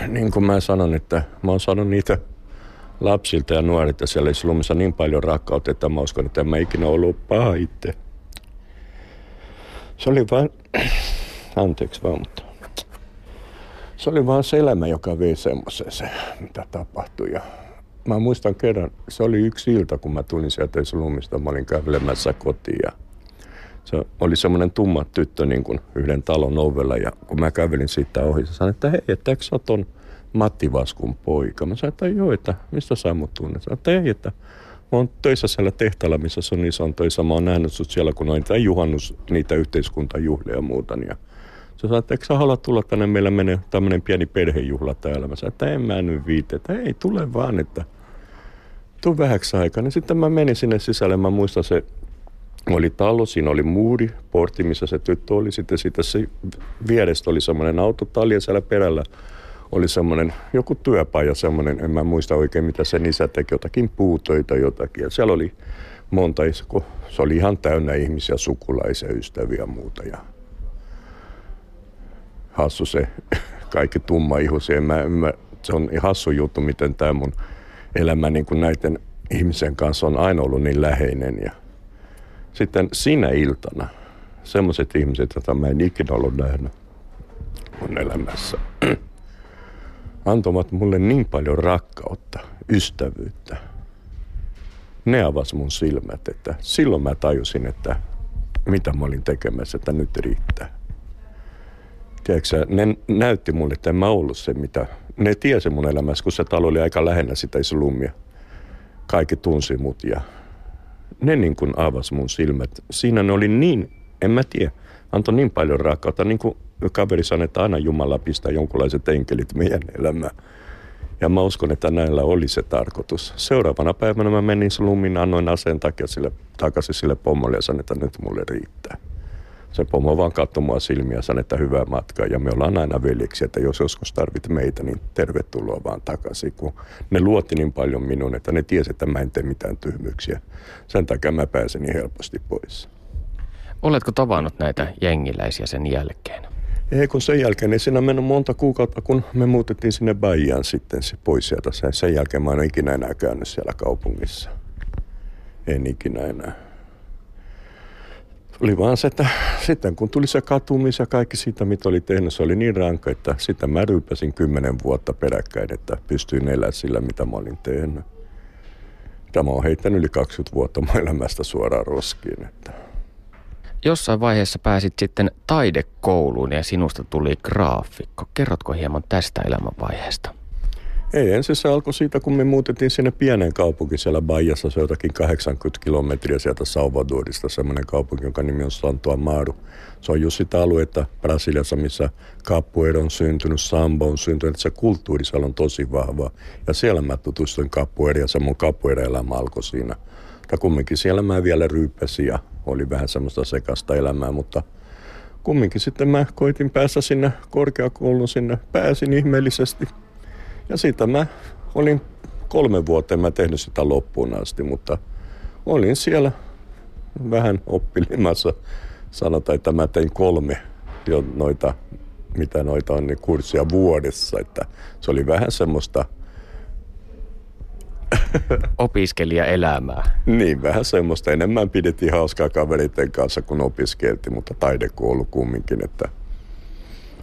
Niin kuin mä sanon, että mä oon saanut niitä lapsilta ja nuorilta siellä slumissa niin paljon rakkautta, että mä uskon, että en mä ikinä ollut paha itse. Se oli vain, anteeksi vaan, mutta se oli vaan se elämä, joka vei semmoiseen se, mitä tapahtui. Ja mä muistan kerran, se oli yksi ilta, kun mä tulin sieltä slumista, mä olin kävelemässä kotiin ja se oli semmoinen tumma tyttö niin kuin yhden talon ovella ja kun mä kävelin siitä ohi, se sanoi, että hei, että eikö sä ton Matti Vaskun poika? Mä sanoin, että joo, että mistä sä mut tunnet? Sanoin, että ei, että mä oon töissä siellä tehtaalla, missä sun iso on töissä. Mä oon nähnyt sut siellä, kun on niitä juhannus, niitä yhteiskuntajuhlia ja muuta. Ja se sanoi, että eikö sä halua tulla tänne, meillä menee tämmöinen pieni perhejuhla täällä. Mä sanoin, että en mä nyt viite, että ei, tule vaan, että tuu vähäksi aikaa. Niin sitten mä menin sinne sisälle, mä muistan se oli talo, siinä oli muuri, portti, missä se tyttö oli. Sitten siitä se vierestä oli semmoinen autotalli ja siellä perällä oli semmoinen joku työpaja, semmoinen, en mä muista oikein mitä sen isä teki, jotakin puutöitä jotakin. Ja siellä oli monta, se oli ihan täynnä ihmisiä, sukulaisia, ystäviä ja muuta. Ja hassu se kaikki tumma ihusi. Mä, mä, se on hassu juttu, miten tämä mun elämä niin kuin näiden ihmisen kanssa on aina ollut niin läheinen. Ja sitten siinä iltana semmoiset ihmiset, joita mä en ikinä ollut nähnyt mun elämässä, antoivat mulle niin paljon rakkautta, ystävyyttä. Ne avas mun silmät, että silloin mä tajusin, että mitä mä olin tekemässä, että nyt riittää. Tiedätkö, ne näytti mulle, että en mä ollut se, mitä... Ne tiesi mun elämässä, kun se talo oli aika lähellä sitä islumia. Kaikki tunsi mut ja ne niin kuin avasi mun silmät. Siinä ne oli niin, en mä tiedä, antoi niin paljon rakkautta. Niin kuin kaveri sanoi, että aina Jumala pistää jonkunlaiset enkelit meidän elämään. Ja mä uskon, että näillä oli se tarkoitus. Seuraavana päivänä mä menin slummin, annoin aseen takia sille, takaisin sille pommolle ja sanoin, että nyt mulle riittää. Se pomo vaan katsoi mua silmiä ja sanoi, että hyvää matkaa. Ja me ollaan aina veljeksi, että jos joskus tarvit meitä, niin tervetuloa vaan takaisin. Kun ne luotti niin paljon minun, että ne tiesi, että mä en tee mitään tyhmyyksiä. Sen takia mä pääsin niin helposti pois. Oletko tavannut näitä jengiläisiä sen jälkeen? Ei, kun sen jälkeen ei siinä mennyt monta kuukautta, kun me muutettiin sinne Baijaan sitten se pois sieltä. Sen, sen jälkeen mä en ikinä enää käynyt siellä kaupungissa. En ikinä enää oli vaan se, että sitten kun tuli se katumis ja kaikki siitä, mitä oli tehnyt, se oli niin rankka, että sitä mä ryypäsin kymmenen vuotta peräkkäin, että pystyin elämään sillä, mitä mä olin tehnyt. Tämä on heittänyt yli 20 vuotta mun elämästä suoraan roskiin. Että. Jossain vaiheessa pääsit sitten taidekouluun ja sinusta tuli graafikko. Kerrotko hieman tästä elämänvaiheesta? Ei, ensin se alkoi siitä, kun me muutettiin sinne pienen kaupunkiin siellä Bajassa, se on jotakin 80 kilometriä sieltä Salvadorista, semmoinen kaupunki, jonka nimi on Santo Amaro. Se on just sitä aluetta Brasiliassa, missä capoeira on syntynyt, sambo on syntynyt, että se kulttuuri siellä on tosi vahva. Ja siellä mä tutustuin capoeira ja se mun capoeira-elämä alkoi siinä. Ja kumminkin siellä mä vielä ryyppäsin ja oli vähän semmoista sekasta elämää, mutta kumminkin sitten mä koitin päästä sinne korkeakouluun, sinne pääsin ihmeellisesti – ja siitä mä olin kolme vuotta, mä tehnyt sitä loppuun asti, mutta olin siellä vähän oppilimassa. Sanotaan, että mä tein kolme jo noita, mitä noita on, niin kurssia vuodessa. Että se oli vähän semmoista opiskelijaelämää. Niin, vähän semmoista. Enemmän pidettiin hauskaa kaveritten kanssa, kun opiskeltiin, mutta taidekoulu kumminkin, että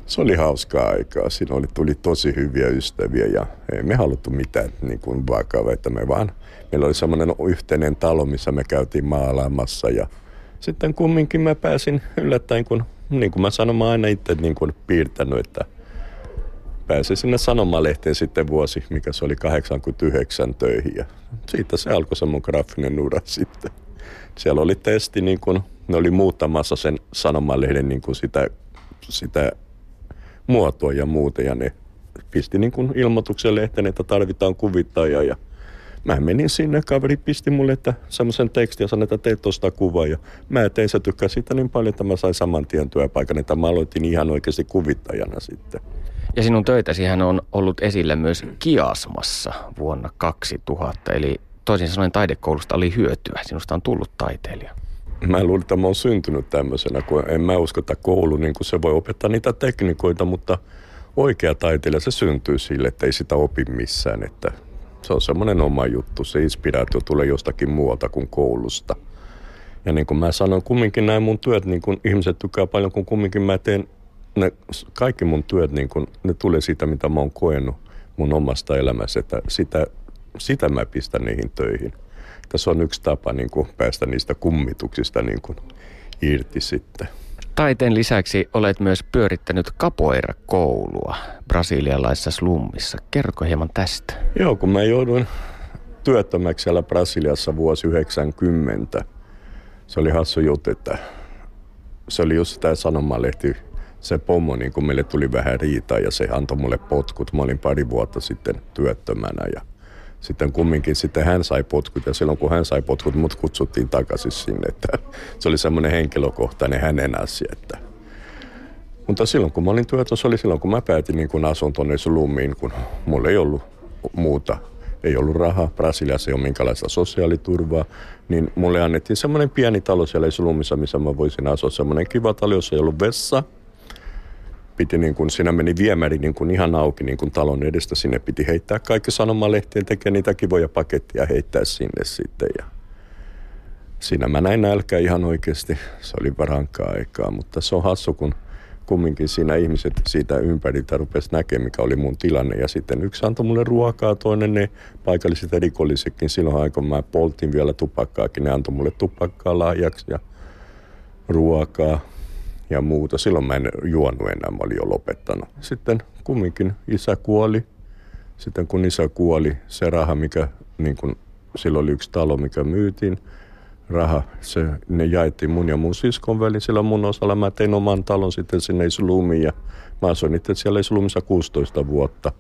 se oli hauskaa aikaa. Siinä oli, tuli tosi hyviä ystäviä ja ei me haluttu mitään niin kuin vakavaa, että me vaan, meillä oli semmoinen yhteinen talo, missä me käytiin maalaamassa ja sitten kumminkin mä pääsin yllättäen, kun niin kuin mä sanon, mä aina itse niin kuin piirtänyt, että pääsin sinne sanomalehteen sitten vuosi, mikä se oli 89 töihin ja siitä se alkoi se mun graafinen ura sitten. Siellä oli testi, niin kuin, ne oli muuttamassa sen sanomalehden niin kuin sitä, sitä muotoa ja muuta. Ja ne pisti niin kuin ilmoituksen lehteen, että tarvitaan kuvittaja ja mä menin sinne, kaveri pisti mulle että semmoisen tekstin ja sanoi, että teet tuosta kuvaa. Ja mä tein se tykkää siitä niin paljon, että mä sain saman tien työpaikan, että mä aloitin ihan oikeasti kuvittajana sitten. Ja sinun töitäsi hän on ollut esillä myös Kiasmassa vuonna 2000, eli toisin sanoen taidekoulusta oli hyötyä. Sinusta on tullut taiteilija. Mä luulen, että mä oon syntynyt tämmöisenä, kun en mä usko, että koulu, niin kuin se voi opettaa niitä teknikoita, mutta oikea taiteilija se syntyy sille, että ei sitä opi missään, että se on semmoinen oma juttu. Se inspiraatio tulee jostakin muualta kuin koulusta. Ja niin kuin mä sanoin, kumminkin näin mun työt, niin kuin ihmiset tykkää paljon, kun kumminkin mä teen ne, kaikki mun työt, niin kun, ne tulee siitä, mitä mä oon koenut mun omasta elämässä, että sitä, sitä mä pistän niihin töihin. Tässä on yksi tapa niin kun, päästä niistä kummituksista niin kun, irti sitten. Taiteen lisäksi olet myös pyörittänyt kapoeira-koulua brasilialaisessa slummissa. Kerroko hieman tästä? Joo, kun mä jouduin työttömäksi siellä Brasiliassa vuosi 90. Se oli hassu juttu, että se oli just tämä sanomalehti se pomo, niin kun meille tuli vähän riitaa ja se antoi mulle potkut. Mä olin pari vuotta sitten työttömänä ja sitten kumminkin sitten hän sai potkut ja silloin kun hän sai potkut, mut kutsuttiin takaisin sinne. Että se oli semmoinen henkilökohtainen hänen asia. Että. Mutta silloin kun mä olin työtön, se oli silloin kun mä päätin niin kun asun tuonne Slummiin, kun mulla ei ollut muuta ei ollut rahaa, Brasiliassa ei ole minkälaista sosiaaliturvaa, niin mulle annettiin semmoinen pieni talo siellä Slumissa, missä mä voisin asua. Semmoinen kiva talo, jossa ei ollut vessa, piti niin kuin, siinä meni viemäri niin kuin ihan auki niin kuin talon edestä. Sinne piti heittää kaikki sanomalehtien, tekee niitä kivoja pakettia heittää sinne sitten. Ja siinä mä näin nälkää ihan oikeasti. Se oli varankaa aikaa, mutta se on hassu, kun kumminkin siinä ihmiset siitä ympäriltä rupesi näkemään, mikä oli mun tilanne. Ja sitten yksi antoi mulle ruokaa, toinen ne paikalliset rikollisetkin. Silloin aikon mä poltin vielä tupakkaakin, ne antoi mulle tupakkaa lahjaksi ja ruokaa ja muuta. Silloin mä en juonut enää, mä olin jo lopettanut. Sitten kumminkin isä kuoli. Sitten kun isä kuoli, se raha, mikä niin kun, silloin oli yksi talo, mikä myytiin, raha, se, ne jaettiin mun ja mun siskon välin. Sillä mun osalla mä tein oman talon sitten sinne Islumiin ja mä asuin itse siellä Islumissa 16 vuotta.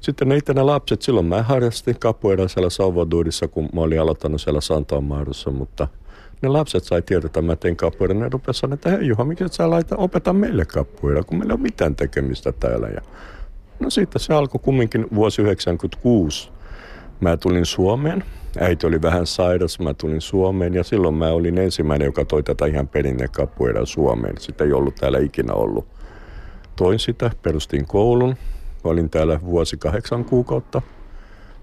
Sitten ne itse lapset, silloin mä harrastin kapuera siellä Salvadorissa, kun mä olin aloittanut siellä Santa Marussa, mutta – ne lapset sai tietää, että mä tein kapuira. Ne rupesivat sanoa, että hei Juha, mikä sä laita, opeta meille kapuira, kun meillä ei ole mitään tekemistä täällä. Ja no siitä se alkoi kumminkin vuosi 1996. Mä tulin Suomeen. Äiti oli vähän sairas, mä tulin Suomeen ja silloin mä olin ensimmäinen, joka toi tätä ihan perinne kapuira Suomeen. Sitä ei ollut täällä ikinä ollut. Toin sitä, perustin koulun. Olin täällä vuosi kahdeksan kuukautta –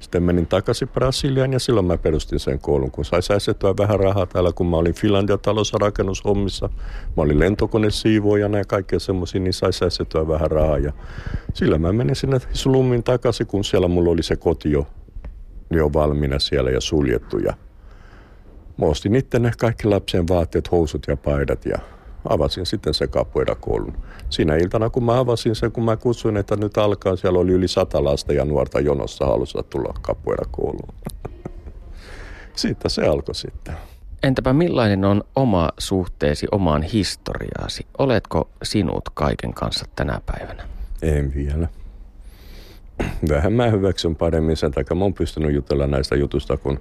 sitten menin takaisin Brasiliaan ja silloin mä perustin sen koulun, kun sai säästettyä vähän rahaa täällä, kun mä olin Finlandia talossa rakennushommissa. Mä olin lentokonesiivoojana ja kaikkea semmoisia, niin sai säästettyä vähän rahaa. Ja sillä mä menin sinne slummin takaisin, kun siellä mulla oli se koti jo, jo valmiina siellä ja suljettu. Ja mä ostin itse ne kaikki lapsen vaatteet, housut ja paidat ja avasin sitten se kapuerakoulun. Siinä iltana, kun mä avasin sen, kun mä kutsuin, että nyt alkaa, siellä oli yli sata lasta ja nuorta jonossa halussa tulla kapuerakouluun. Siitä se alkoi sitten. Entäpä millainen on oma suhteesi omaan historiaasi? Oletko sinut kaiken kanssa tänä päivänä? En vielä. Vähän mä hyväksyn paremmin sen takia. Mä oon pystynyt jutella näistä jutusta, kun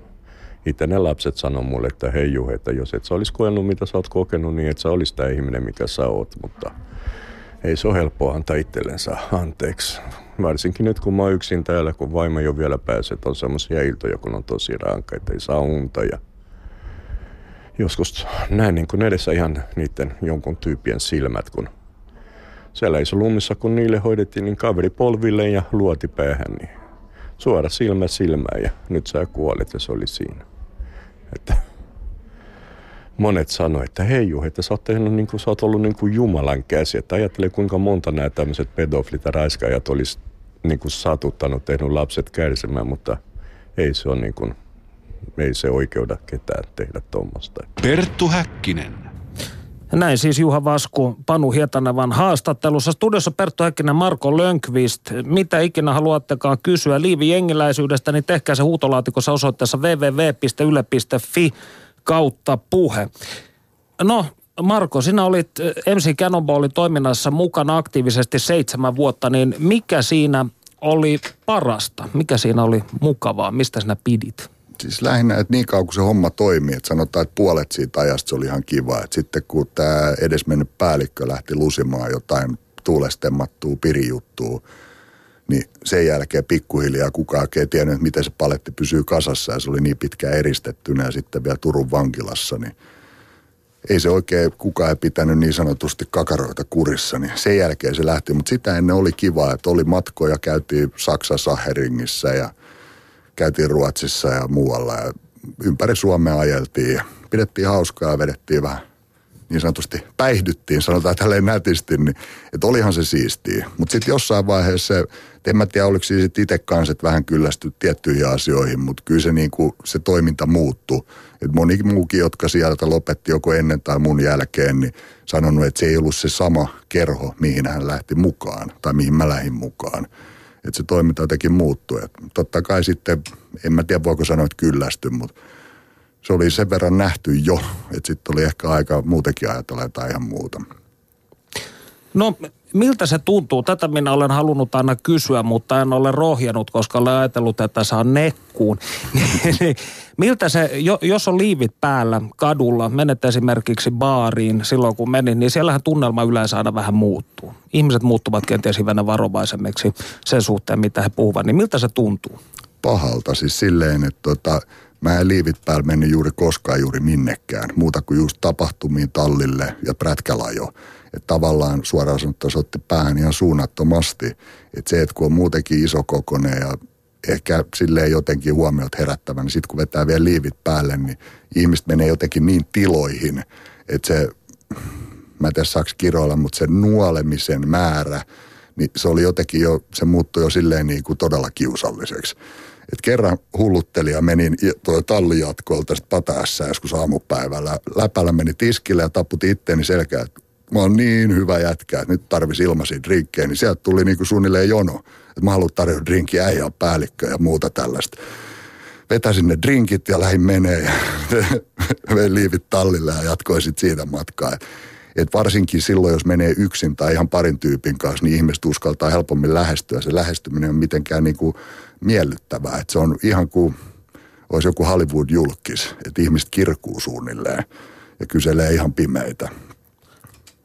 itse ne lapset sanoi mulle, että hei Juhe, että jos et sä olisi koenut mitä sä oot kokenut, niin et sä olisi tämä ihminen, mikä sä oot. Mutta ei se ole helppoa antaa itsellensä anteeksi. Varsinkin nyt, kun mä oon yksin täällä, kun vaimo jo vielä pääsee, on semmoisia iltoja, kun on tosi rankka, että ei saa unta ja joskus näin niin kuin edessä ihan niiden jonkun tyypien silmät, kun siellä lumissa, kun niille hoidettiin, niin kaveri polville ja luoti päähän, niin suora silmä silmään ja nyt sä kuolet ja se oli siinä. Että monet sanoivat, että hei Juha, että sä oot, tehnyt, niin kuin, sä oot ollut niin kuin Jumalan käsi. Että ajattele kuinka monta nämä tämmöiset pedofilit ja raiskaajat olisi niin kuin satuttanut, tehnyt lapset kärsimään, mutta ei se on niin kuin, ei se oikeuda ketään tehdä tuommoista. Perttu Häkkinen. Näin siis Juha Vasku Panu Hietanevan haastattelussa. Studiossa Perttu Häkkinen, Marko Lönkvist. Mitä ikinä haluattekaan kysyä Liivi jengiläisyydestä, niin tehkää se huutolaatikossa osoitteessa www.yle.fi kautta puhe. No, Marko, sinä olit MC Cannonballin toiminnassa mukana aktiivisesti seitsemän vuotta, niin mikä siinä oli parasta? Mikä siinä oli mukavaa? Mistä sinä pidit? Siis lähinnä, että niin kauan kuin se homma toimii, että sanotaan, että puolet siitä ajasta se oli ihan kiva. Että sitten kun tämä edesmennyt päällikkö lähti lusimaan jotain tuulestemmattua pirijuttua, niin sen jälkeen pikkuhiljaa kukaan ei tiennyt, että miten se paletti pysyy kasassa ja se oli niin pitkään eristettynä ja sitten vielä Turun vankilassa, niin ei se oikein kukaan ei pitänyt niin sanotusti kakaroita kurissa, niin sen jälkeen se lähti. Mutta sitä ennen oli kiva, että oli matkoja, käytiin Saksassa Heringissä ja käytiin Ruotsissa ja muualla ja ympäri Suomea ajeltiin ja pidettiin hauskaa ja vedettiin vähän niin sanotusti päihdyttiin, sanotaan tälleen nätisti, niin että olihan se siistiä. Mutta sitten jossain vaiheessa en mä tiedä oliko siis itse kanssa, että vähän kyllästy tiettyihin asioihin, mutta kyllä se, niinku, se toiminta muuttui. Et moni muukin, jotka sieltä lopetti joko ennen tai mun jälkeen, niin sanonut, että se ei ollut se sama kerho, mihin hän lähti mukaan tai mihin mä lähdin mukaan. Että se toiminta jotenkin muuttui. Et totta kai sitten, en mä tiedä voiko sanoa, että kyllästy, mutta se oli sen verran nähty jo, että sitten oli ehkä aika muutenkin ajatella jotain ihan muuta. No miltä se tuntuu? Tätä minä olen halunnut aina kysyä, mutta en ole rohjannut, koska olen ajatellut, että saa nekkuun. Miltä se, jos on liivit päällä kadulla, menet esimerkiksi baariin silloin kun menin, niin siellähän tunnelma yleensä aina vähän muuttuu. Ihmiset muuttuvat kenties hivenen varovaisemmiksi sen suhteen, mitä he puhuvat. Niin miltä se tuntuu? Pahalta siis silleen, että tota, Mä en liivit päällä mennyt juuri koskaan juuri minnekään, muuta kuin just tapahtumiin tallille ja prätkälajo. Että tavallaan suoraan sanottuna se otti päähän ihan suunnattomasti. Että se, että kun on muutenkin iso kokoinen ja ehkä silleen jotenkin huomiot herättävä, niin sitten kun vetää vielä liivit päälle, niin ihmiset menee jotenkin niin tiloihin, että se, mä en tiedä saako kiroilla, mutta se nuolemisen määrä, niin se oli jotenkin jo, se muuttui jo silleen niin kuin todella kiusalliseksi. Et kerran hulluttelija menin tuo tallijatkoilta sitten pataassa joskus aamupäivällä. Läpällä meni tiskille ja tapputi itteeni selkää, että mä oon niin hyvä jätkä, että nyt tarvisi ilmaisia drinkkejä. Niin sieltä tuli niinku suunnilleen jono, että mä haluan tarjota drinkkiä, on päällikkö ja muuta tällaista. Vetäsin ne drinkit ja lähdin menee ja vein liivit tallille ja jatkoin sitten siitä matkaa. Et varsinkin silloin, jos menee yksin tai ihan parin tyypin kanssa, niin ihmiset uskaltaa helpommin lähestyä. Se lähestyminen on mitenkään niin kuin miellyttävää. Et se on ihan kuin olisi joku Hollywood-julkis, että ihmiset kirkuu suunnilleen ja kyselee ihan pimeitä.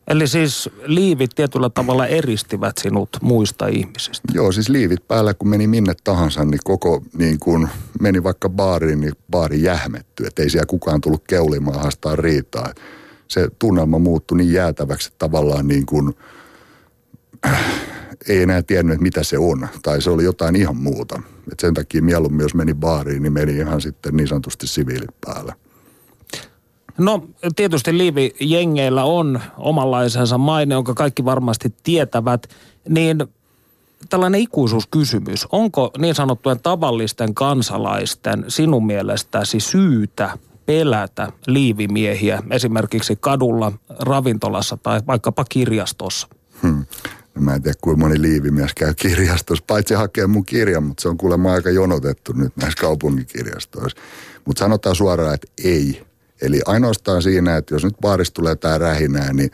Eli siis liivit tietyllä tavalla eristivät sinut muista ihmisistä? Joo, siis liivit päällä, kun meni minne tahansa, niin koko niin kun meni vaikka baariin, niin baari jähmettyi. Että ei siellä kukaan tullut keulimaan haastaa riitaa. Se tunnelma muuttui niin jäätäväksi, että tavallaan niin kuin, äh, ei enää tiennyt, että mitä se on. Tai se oli jotain ihan muuta. Et sen takia mieluummin, jos meni baariin, niin meni ihan sitten niin sanotusti siviilit päällä. No tietysti liivijengeillä on omanlaisensa maine, jonka kaikki varmasti tietävät. Niin tällainen ikuisuuskysymys. Onko niin sanottujen tavallisten kansalaisten sinun mielestäsi syytä pelätä liivimiehiä esimerkiksi kadulla, ravintolassa tai vaikkapa kirjastossa? Hmm. Mä en tiedä, kuinka moni liivimies käy kirjastossa, paitsi hakee mun kirjan, mutta se on kuulemma aika jonotettu nyt näissä kaupunkikirjastoissa. Mutta sanotaan suoraan, että ei. Eli ainoastaan siinä, että jos nyt baarista tulee tää rähinää, niin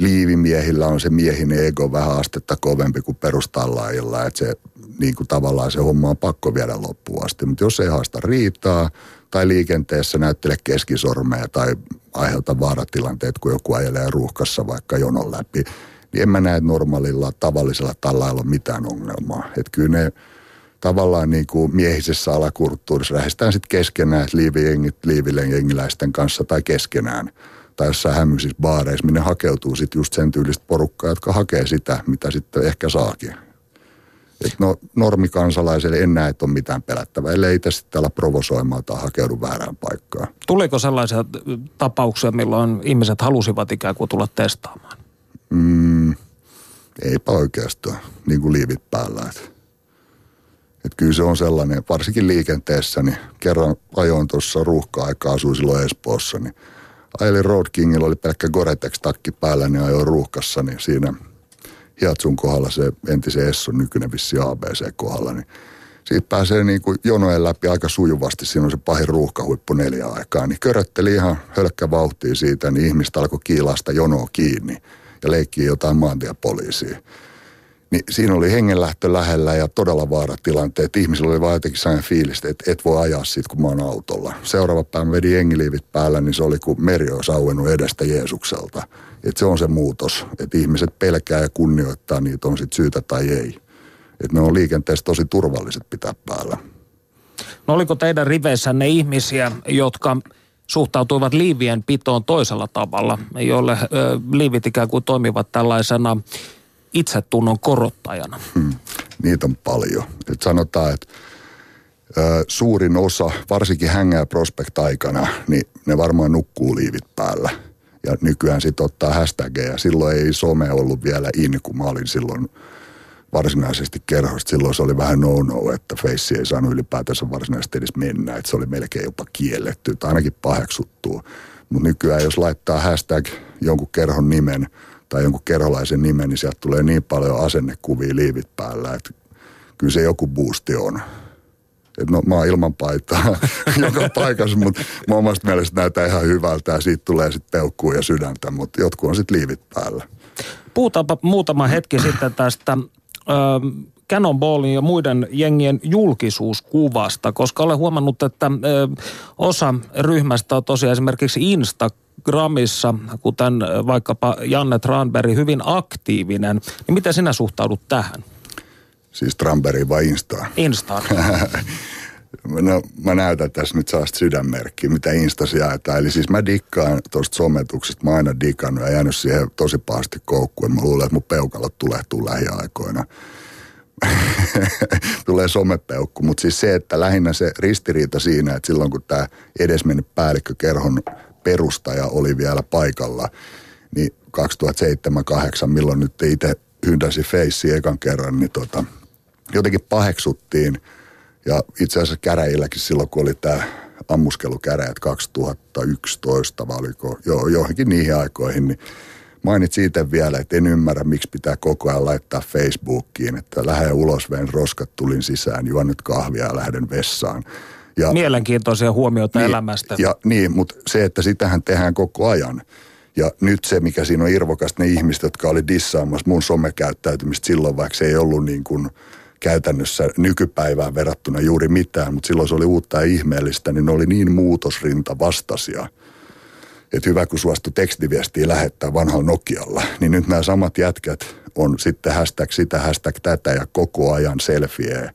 liivimiehillä on se miehin ego vähän astetta kovempi kuin perustallaajilla, että se niin kuin tavallaan se homma on pakko viedä loppuun asti. Mutta jos ei haasta riitaa tai liikenteessä näyttele keskisormeja tai aiheuta vaaratilanteet, kun joku ajelee ruuhkassa vaikka jonon läpi, niin en mä näe normaalilla tavallisella tallailla mitään ongelmaa. Että kyllä ne tavallaan niin kuin miehisessä alakulttuurissa lähestään sitten keskenään, liivijengit liivilleen jengiläisten kanssa tai keskenään tai jossain hämmyisissä baareissa, minne hakeutuu sitten just sen tyylistä porukkaa, jotka hakee sitä, mitä sitten ehkä saakin. Et no, normikansalaiselle en näe, että on mitään pelättävää, ellei itse sitten ala provosoimaan tai hakeudu väärään paikkaan. Tuliko sellaisia tapauksia, milloin ihmiset halusivat ikään kuin tulla testaamaan? Mm, eipä oikeastaan, niin kuin liivit päällä. Että et kyllä se on sellainen, varsinkin liikenteessä, niin kerran ajoin tuossa ruuhka-aikaa, asuin silloin Espoossa, niin ajelin Road Kingilla, oli pelkkä Goretex-takki päällä, niin ajoin ruuhkassa, niin siinä Hiatsun kohdalla se entisen Esson nykyinen vissi ABC-kohdalla, niin siitä pääsee niin kuin jonojen läpi aika sujuvasti. Siinä on se pahin ruuhkahuippu neljä aikaa. Niin körötteli ihan hölkkä vauhtia siitä, niin ihmistä alkoi kiilaa sitä jonoa kiinni ja leikkii jotain maantiepoliisia. Niin siinä oli hengenlähtö lähellä ja todella vaaratilanteet. Ihmisillä oli vaan jotenkin sellainen fiilis, että et voi ajaa siitä, kun mä oon autolla. Seuraava päivä vedin jengiliivit päällä, niin se oli kuin meri olisi auennut edestä Jeesukselta. Että se on se muutos, että ihmiset pelkää ja kunnioittaa niitä, on sitten syytä tai ei. Että ne on liikenteessä tosi turvalliset pitää päällä. No oliko teidän riveissänne ihmisiä, jotka suhtautuivat liivien pitoon toisella tavalla, joille ö, liivit ikään kuin toimivat tällaisena itsetunnon korottajana? Hmm. Niitä on paljon. Et sanotaan, että suurin osa, varsinkin hängää prospect-aikana, niin ne varmaan nukkuu liivit päällä. Ja nykyään sitten ottaa hashtageja. Silloin ei some ollut vielä in, kun mä olin silloin varsinaisesti kerhosta. Silloin se oli vähän no-no, että Face ei saanut ylipäätänsä varsinaisesti edes mennä. Että se oli melkein jopa kielletty, tai ainakin paheksuttua. Mutta nykyään jos laittaa hashtag jonkun kerhon nimen tai jonkun kerholaisen nimen, niin sieltä tulee niin paljon asennekuvia liivit päällä, että kyllä se joku boosti on. Et no, mä oon ilman paitaa joka paikassa, mutta mun omasta mielestä näyttää ihan hyvältä ja siitä tulee sitten peukkuu ja sydäntä, mutta jotkut on sitten liivit päällä. Puhutaanpa muutama hetki sitten tästä ö, Cannonballin ja muiden jengien julkisuuskuvasta, koska olen huomannut, että ö, osa ryhmästä on tosiaan esimerkiksi Instagramissa, kuten vaikkapa Janne Tranberg, hyvin aktiivinen. Niin miten sinä suhtaudut tähän? Siis Tranberg vai Instaan? Instaan. No mä näytän tässä nyt saasta sydänmerkkiä, mitä Instas jaetaan. Eli siis mä dikkaan tuosta sometuksesta, mä oon aina dikannut ja jäänyt siihen tosi pahasti koukkuun. Mä luulen, että mun peukalot tulehtuu lähiaikoina. Tulee somepeukku, mutta siis se, että lähinnä se ristiriita siinä, että silloin kun tämä edesmennyt päällikkökerhon perustaja oli vielä paikalla, niin 2007-2008, milloin nyt itse hyndäsi feissiin ekan kerran, niin tota, jotenkin paheksuttiin – ja itse asiassa käräjilläkin silloin, kun oli tämä ammuskelukäräjät 2011, vai oliko jo, johonkin niihin aikoihin, niin mainitsin itse vielä, että en ymmärrä, miksi pitää koko ajan laittaa Facebookiin, että lähden ulos, vein roskat, tulin sisään, juon nyt kahvia ja lähden vessaan. Ja, Mielenkiintoisia huomioita niin, elämästä. Ja, niin, mutta se, että sitähän tehdään koko ajan. Ja nyt se, mikä siinä on irvokasta, ne ihmiset, jotka oli dissaamassa mun somekäyttäytymistä silloin, vaikka se ei ollut niin kuin – käytännössä nykypäivään verrattuna juuri mitään, mutta silloin se oli uutta ja ihmeellistä, niin ne oli niin muutosrinta vastasia. Että hyvä, kun suostu tekstiviestiä lähettää vanhalla Nokialla, niin nyt nämä samat jätkät on sitten hashtag sitä, hashtag tätä ja koko ajan selfie.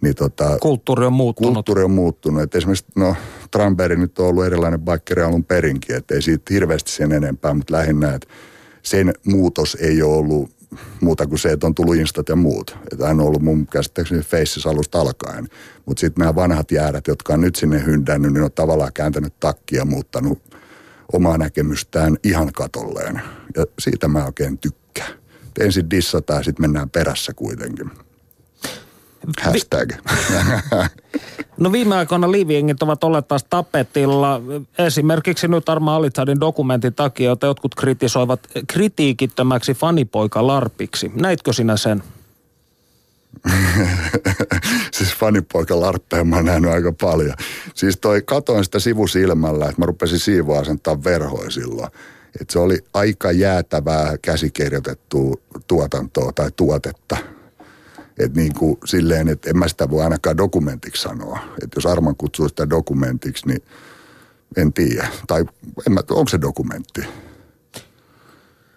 Niin tota, kulttuuri on muuttunut. Kulttuuri on muuttunut. Et esimerkiksi no, Trumperi nyt on ollut erilainen baikkeri alun perinkin, että ei siitä hirveästi sen enempää, mutta lähinnä, että sen muutos ei ole ollut muuta kuin se, että on tullut Instat ja muut. Että hän on ollut mun käsittääkseni Faces alusta alkaen. Mutta sitten nämä vanhat jäärät, jotka on nyt sinne hyndännyt, niin on tavallaan kääntänyt takkia ja muuttanut omaa näkemystään ihan katolleen. Ja siitä mä oikein tykkään. Et ensin dissataan ja sitten mennään perässä kuitenkin. Hashtag. No viime aikoina liiviengit ovat olleet taas tapetilla. Esimerkiksi nyt Arma Alitsadin dokumentin takia, jota jotkut kritisoivat kritiikittömäksi fanipoika larpiksi. Näitkö sinä sen? siis fanipoika larppeja mä oon nähnyt aika paljon. Siis toi, katoin sitä sivusilmällä, että mä rupesin siivoa asentaa verhoja silloin. Et se oli aika jäätävää käsikirjoitettua tuotantoa tai tuotetta että niin kuin silleen, että en mä sitä voi ainakaan dokumentiksi sanoa. Että jos Arman kutsuu sitä dokumentiksi, niin en tiedä. Tai en mä, onko se dokumentti?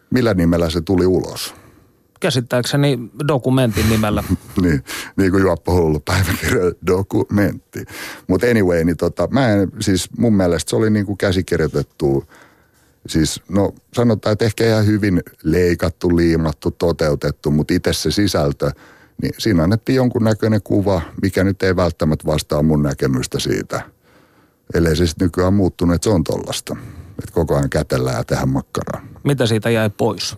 Millä nimellä se tuli ulos? Käsittääkseni dokumentin nimellä. niin, niin kuin Juoppo Hullu päiväkirja dokumentti. Mutta anyway, niin tota, mä en, siis mun mielestä se oli niin kuin käsikirjoitettu, siis no sanotaan, että ehkä ihan hyvin leikattu, liimattu, toteutettu, mutta itse se sisältö – niin siinä annettiin jonkunnäköinen kuva, mikä nyt ei välttämättä vastaa mun näkemystä siitä. Ellei se sitten nykyään muuttunut, että se on tollasta. Että koko ajan kätellään ja tehdään makkaraa. Mitä siitä jäi pois?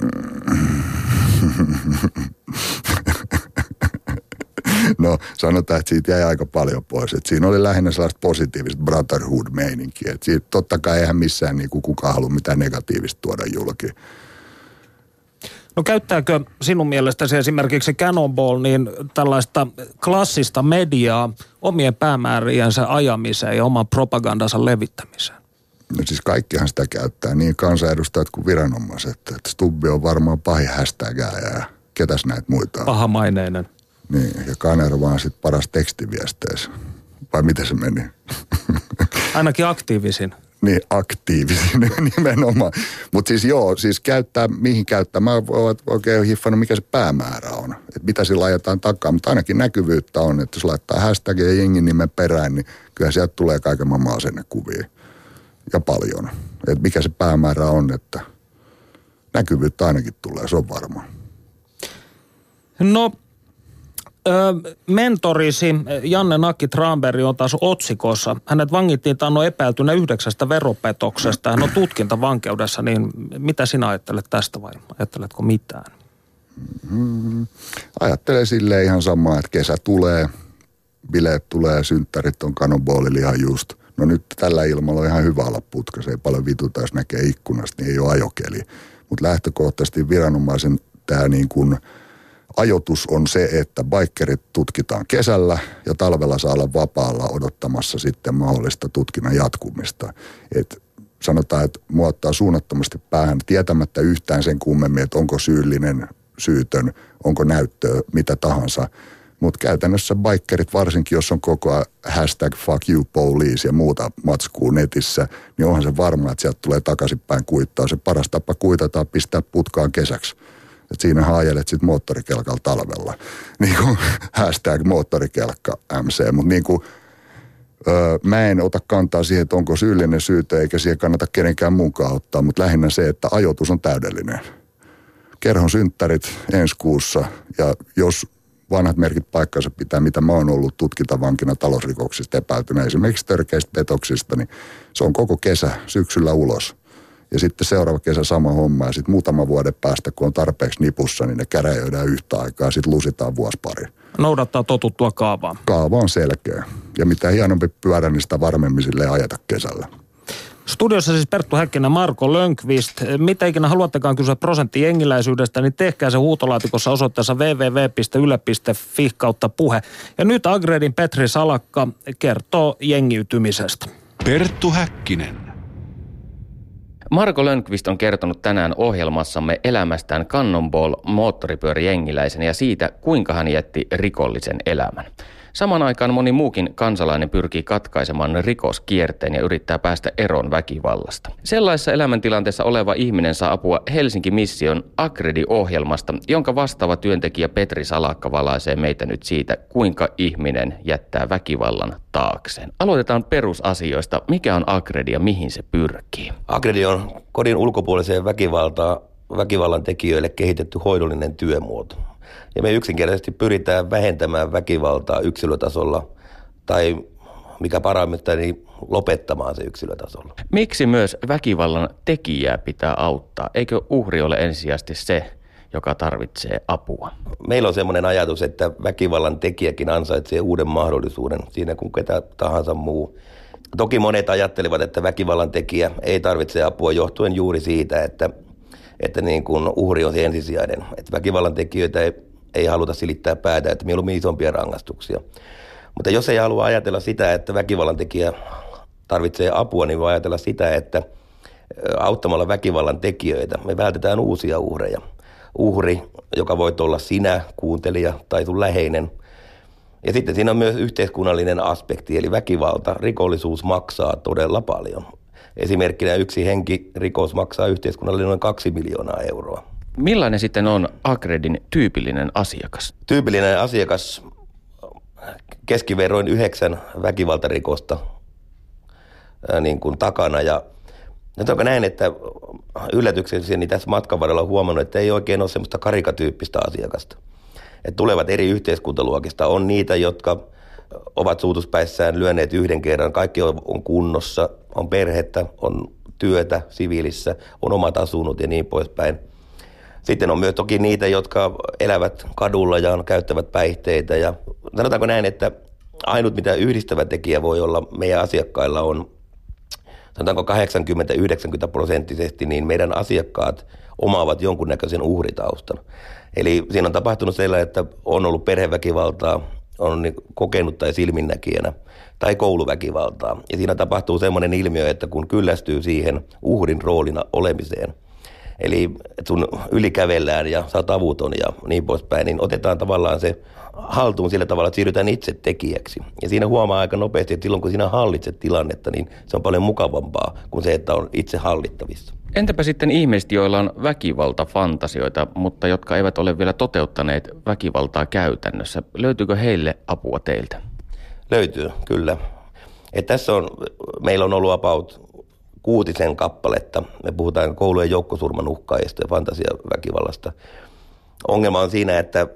no sanotaan, että siitä jäi aika paljon pois. Et siinä oli lähinnä sellaista positiivista brotherhood-meininkiä. Et siitä totta kai eihän missään niin kuin kukaan halua mitään negatiivista tuoda julki. No käyttääkö sinun mielestäsi esimerkiksi Cannonball niin tällaista klassista mediaa omien päämääriensä ajamiseen ja oman propagandansa levittämiseen? No siis kaikkihan sitä käyttää, niin kansanedustajat kuin viranomaiset. Että Stubbi on varmaan pahin hashtagääjä ja ketäs näitä muita on. Pahamaineinen. Niin, ja Kanerva on sitten paras tekstiviesteissä. Vai miten se meni? Ainakin aktiivisin. Niin aktiivisin nimenomaan. Mutta siis joo, siis käyttää, mihin käyttää. Mä oon oikein hiffannut, mikä se päämäärä on. Että mitä sillä ajetaan takaa. Mutta ainakin näkyvyyttä on, että jos laittaa hashtag ja jengin nimen perään, niin kyllä sieltä tulee kaiken maailman asennekuvia. Ja paljon. Että mikä se päämäärä on, että näkyvyyttä ainakin tulee, se on varma. No, mentorisi Janne Nakki Tramberg on taas otsikossa. Hänet vangittiin taannoin epäiltynä yhdeksästä veropetoksesta. Hän on tutkintavankeudessa, niin mitä sinä ajattelet tästä vai ajatteletko mitään? Ajattelen silleen ihan samaa, että kesä tulee, bileet tulee, synttärit on kanonboolilla ihan just. No nyt tällä ilmalla on ihan hyvä olla putka, se ei paljon vituta, jos näkee ikkunasta, niin ei ole ajokeli. Mutta lähtökohtaisesti viranomaisen tämä niin kuin ajoitus on se, että bikerit tutkitaan kesällä ja talvella saa olla vapaalla odottamassa sitten mahdollista tutkinnan jatkumista. Et sanotaan, että mua ottaa suunnattomasti päähän tietämättä yhtään sen kummemmin, että onko syyllinen, syytön, onko näyttöä, mitä tahansa. Mutta käytännössä bikerit, varsinkin jos on koko ajan hashtag fuck you police ja muuta matskuu netissä, niin onhan se varma, että sieltä tulee takaisinpäin kuittaa. Se paras tapa kuitata on pistää putkaan kesäksi. Et siinä haajelet sitten moottorikelkalla talvella. Niin kuin hashtag moottorikelkka MC. Mutta niin kuin, öö, mä en ota kantaa siihen, että onko syyllinen syytä, eikä siihen kannata kenenkään mukaan ottaa. Mutta lähinnä se, että ajoitus on täydellinen. Kerhon synttärit ensi kuussa. Ja jos vanhat merkit paikkansa pitää, mitä mä oon ollut tutkintavankina talousrikoksista epäiltynä, esimerkiksi törkeistä petoksista, niin se on koko kesä syksyllä ulos. Ja sitten seuraava kesä sama homma ja sitten muutama vuoden päästä, kun on tarpeeksi nipussa, niin ne käräjöidään yhtä aikaa ja sitten lusitaan vuospari. Noudattaa totuttua kaavaa. Kaava on selkeä. Ja mitä hienompi pyörä, niin sitä varmemmin sille ajeta kesällä. Studiossa siis Perttu Häkkinen ja Marko Lönkvist. Mitä ikinä haluattekaan kysyä prosentti jengiläisyydestä, niin tehkää se huutolaatikossa osoitteessa www.yle.fi kautta puhe. Ja nyt Agredin Petri Salakka kertoo jengiytymisestä. Perttu Häkkinen. Marko Lönkvist on kertonut tänään ohjelmassamme elämästään Cannonball moottoripyörijengiläisen ja siitä, kuinka hän jätti rikollisen elämän. Saman aikaan moni muukin kansalainen pyrkii katkaisemaan rikoskierteen ja yrittää päästä eroon väkivallasta. Sellaisessa elämäntilanteessa oleva ihminen saa apua Helsinki Mission Akredi-ohjelmasta, jonka vastaava työntekijä Petri Salakka valaisee meitä nyt siitä, kuinka ihminen jättää väkivallan taakseen. Aloitetaan perusasioista. Mikä on Akredi ja mihin se pyrkii? Akredi on kodin ulkopuoliseen väkivaltaa, väkivallan tekijöille kehitetty hoidollinen työmuoto. Ja me yksinkertaisesti pyritään vähentämään väkivaltaa yksilötasolla tai mikä parhaimmiltaan, niin lopettamaan se yksilötasolla. Miksi myös väkivallan tekijää pitää auttaa? Eikö uhri ole ensisijaisesti se, joka tarvitsee apua? Meillä on sellainen ajatus, että väkivallan tekijäkin ansaitsee uuden mahdollisuuden siinä kuin ketä tahansa muu. Toki monet ajattelevat, että väkivallan tekijä ei tarvitse apua johtuen juuri siitä, että, että niin kuin uhri on se ensisijainen. Että väkivallan tekijöitä ei ei haluta silittää päätä, että mieluummin isompia rangaistuksia. Mutta jos ei halua ajatella sitä, että väkivallan tekijä tarvitsee apua, niin voi ajatella sitä, että auttamalla väkivallan tekijöitä me vältetään uusia uhreja. Uhri, joka voi olla sinä, kuuntelija tai sun läheinen. Ja sitten siinä on myös yhteiskunnallinen aspekti, eli väkivalta, rikollisuus maksaa todella paljon. Esimerkkinä yksi henki rikos maksaa yhteiskunnalle noin kaksi miljoonaa euroa. Millainen sitten on Akredin tyypillinen asiakas? Tyypillinen asiakas keskiverroin yhdeksän väkivaltarikosta niin kuin takana. Ja nyt onko näin, että yllätyksellisesti niin tässä matkan varrella on huomannut, että ei oikein ole semmoista karikatyyppistä asiakasta. Että tulevat eri yhteiskuntaluokista. On niitä, jotka ovat suutuspäissään lyöneet yhden kerran. Kaikki on kunnossa, on perhettä, on työtä siviilissä, on omat asunnot ja niin poispäin – sitten on myös toki niitä, jotka elävät kadulla ja käyttävät päihteitä. Ja sanotaanko näin, että ainut mitä yhdistävä tekijä voi olla meidän asiakkailla on, sanotaanko 80-90 prosenttisesti, niin meidän asiakkaat omaavat jonkunnäköisen uhritaustan. Eli siinä on tapahtunut sellainen, että on ollut perheväkivaltaa, on niin kokenut tai silminnäkijänä, tai kouluväkivaltaa. Ja siinä tapahtuu semmoinen ilmiö, että kun kyllästyy siihen uhrin roolina olemiseen, eli sun ylikävellään ja oot avuton ja niin poispäin, niin otetaan tavallaan se haltuun sillä tavalla, että siirrytään itse tekijäksi. Ja siinä huomaa aika nopeasti, että silloin kun sinä hallitset tilannetta, niin se on paljon mukavampaa kuin se, että on itse hallittavissa. Entäpä sitten ihmiset, joilla on väkivaltafantasioita, mutta jotka eivät ole vielä toteuttaneet väkivaltaa käytännössä? Löytyykö heille apua teiltä? Löytyy, kyllä. Et tässä on, meillä on ollut about kuutisen kappaletta. Me puhutaan koulujen joukkosurman uhkaajista ja fantasiaväkivallasta. Ongelma on siinä, että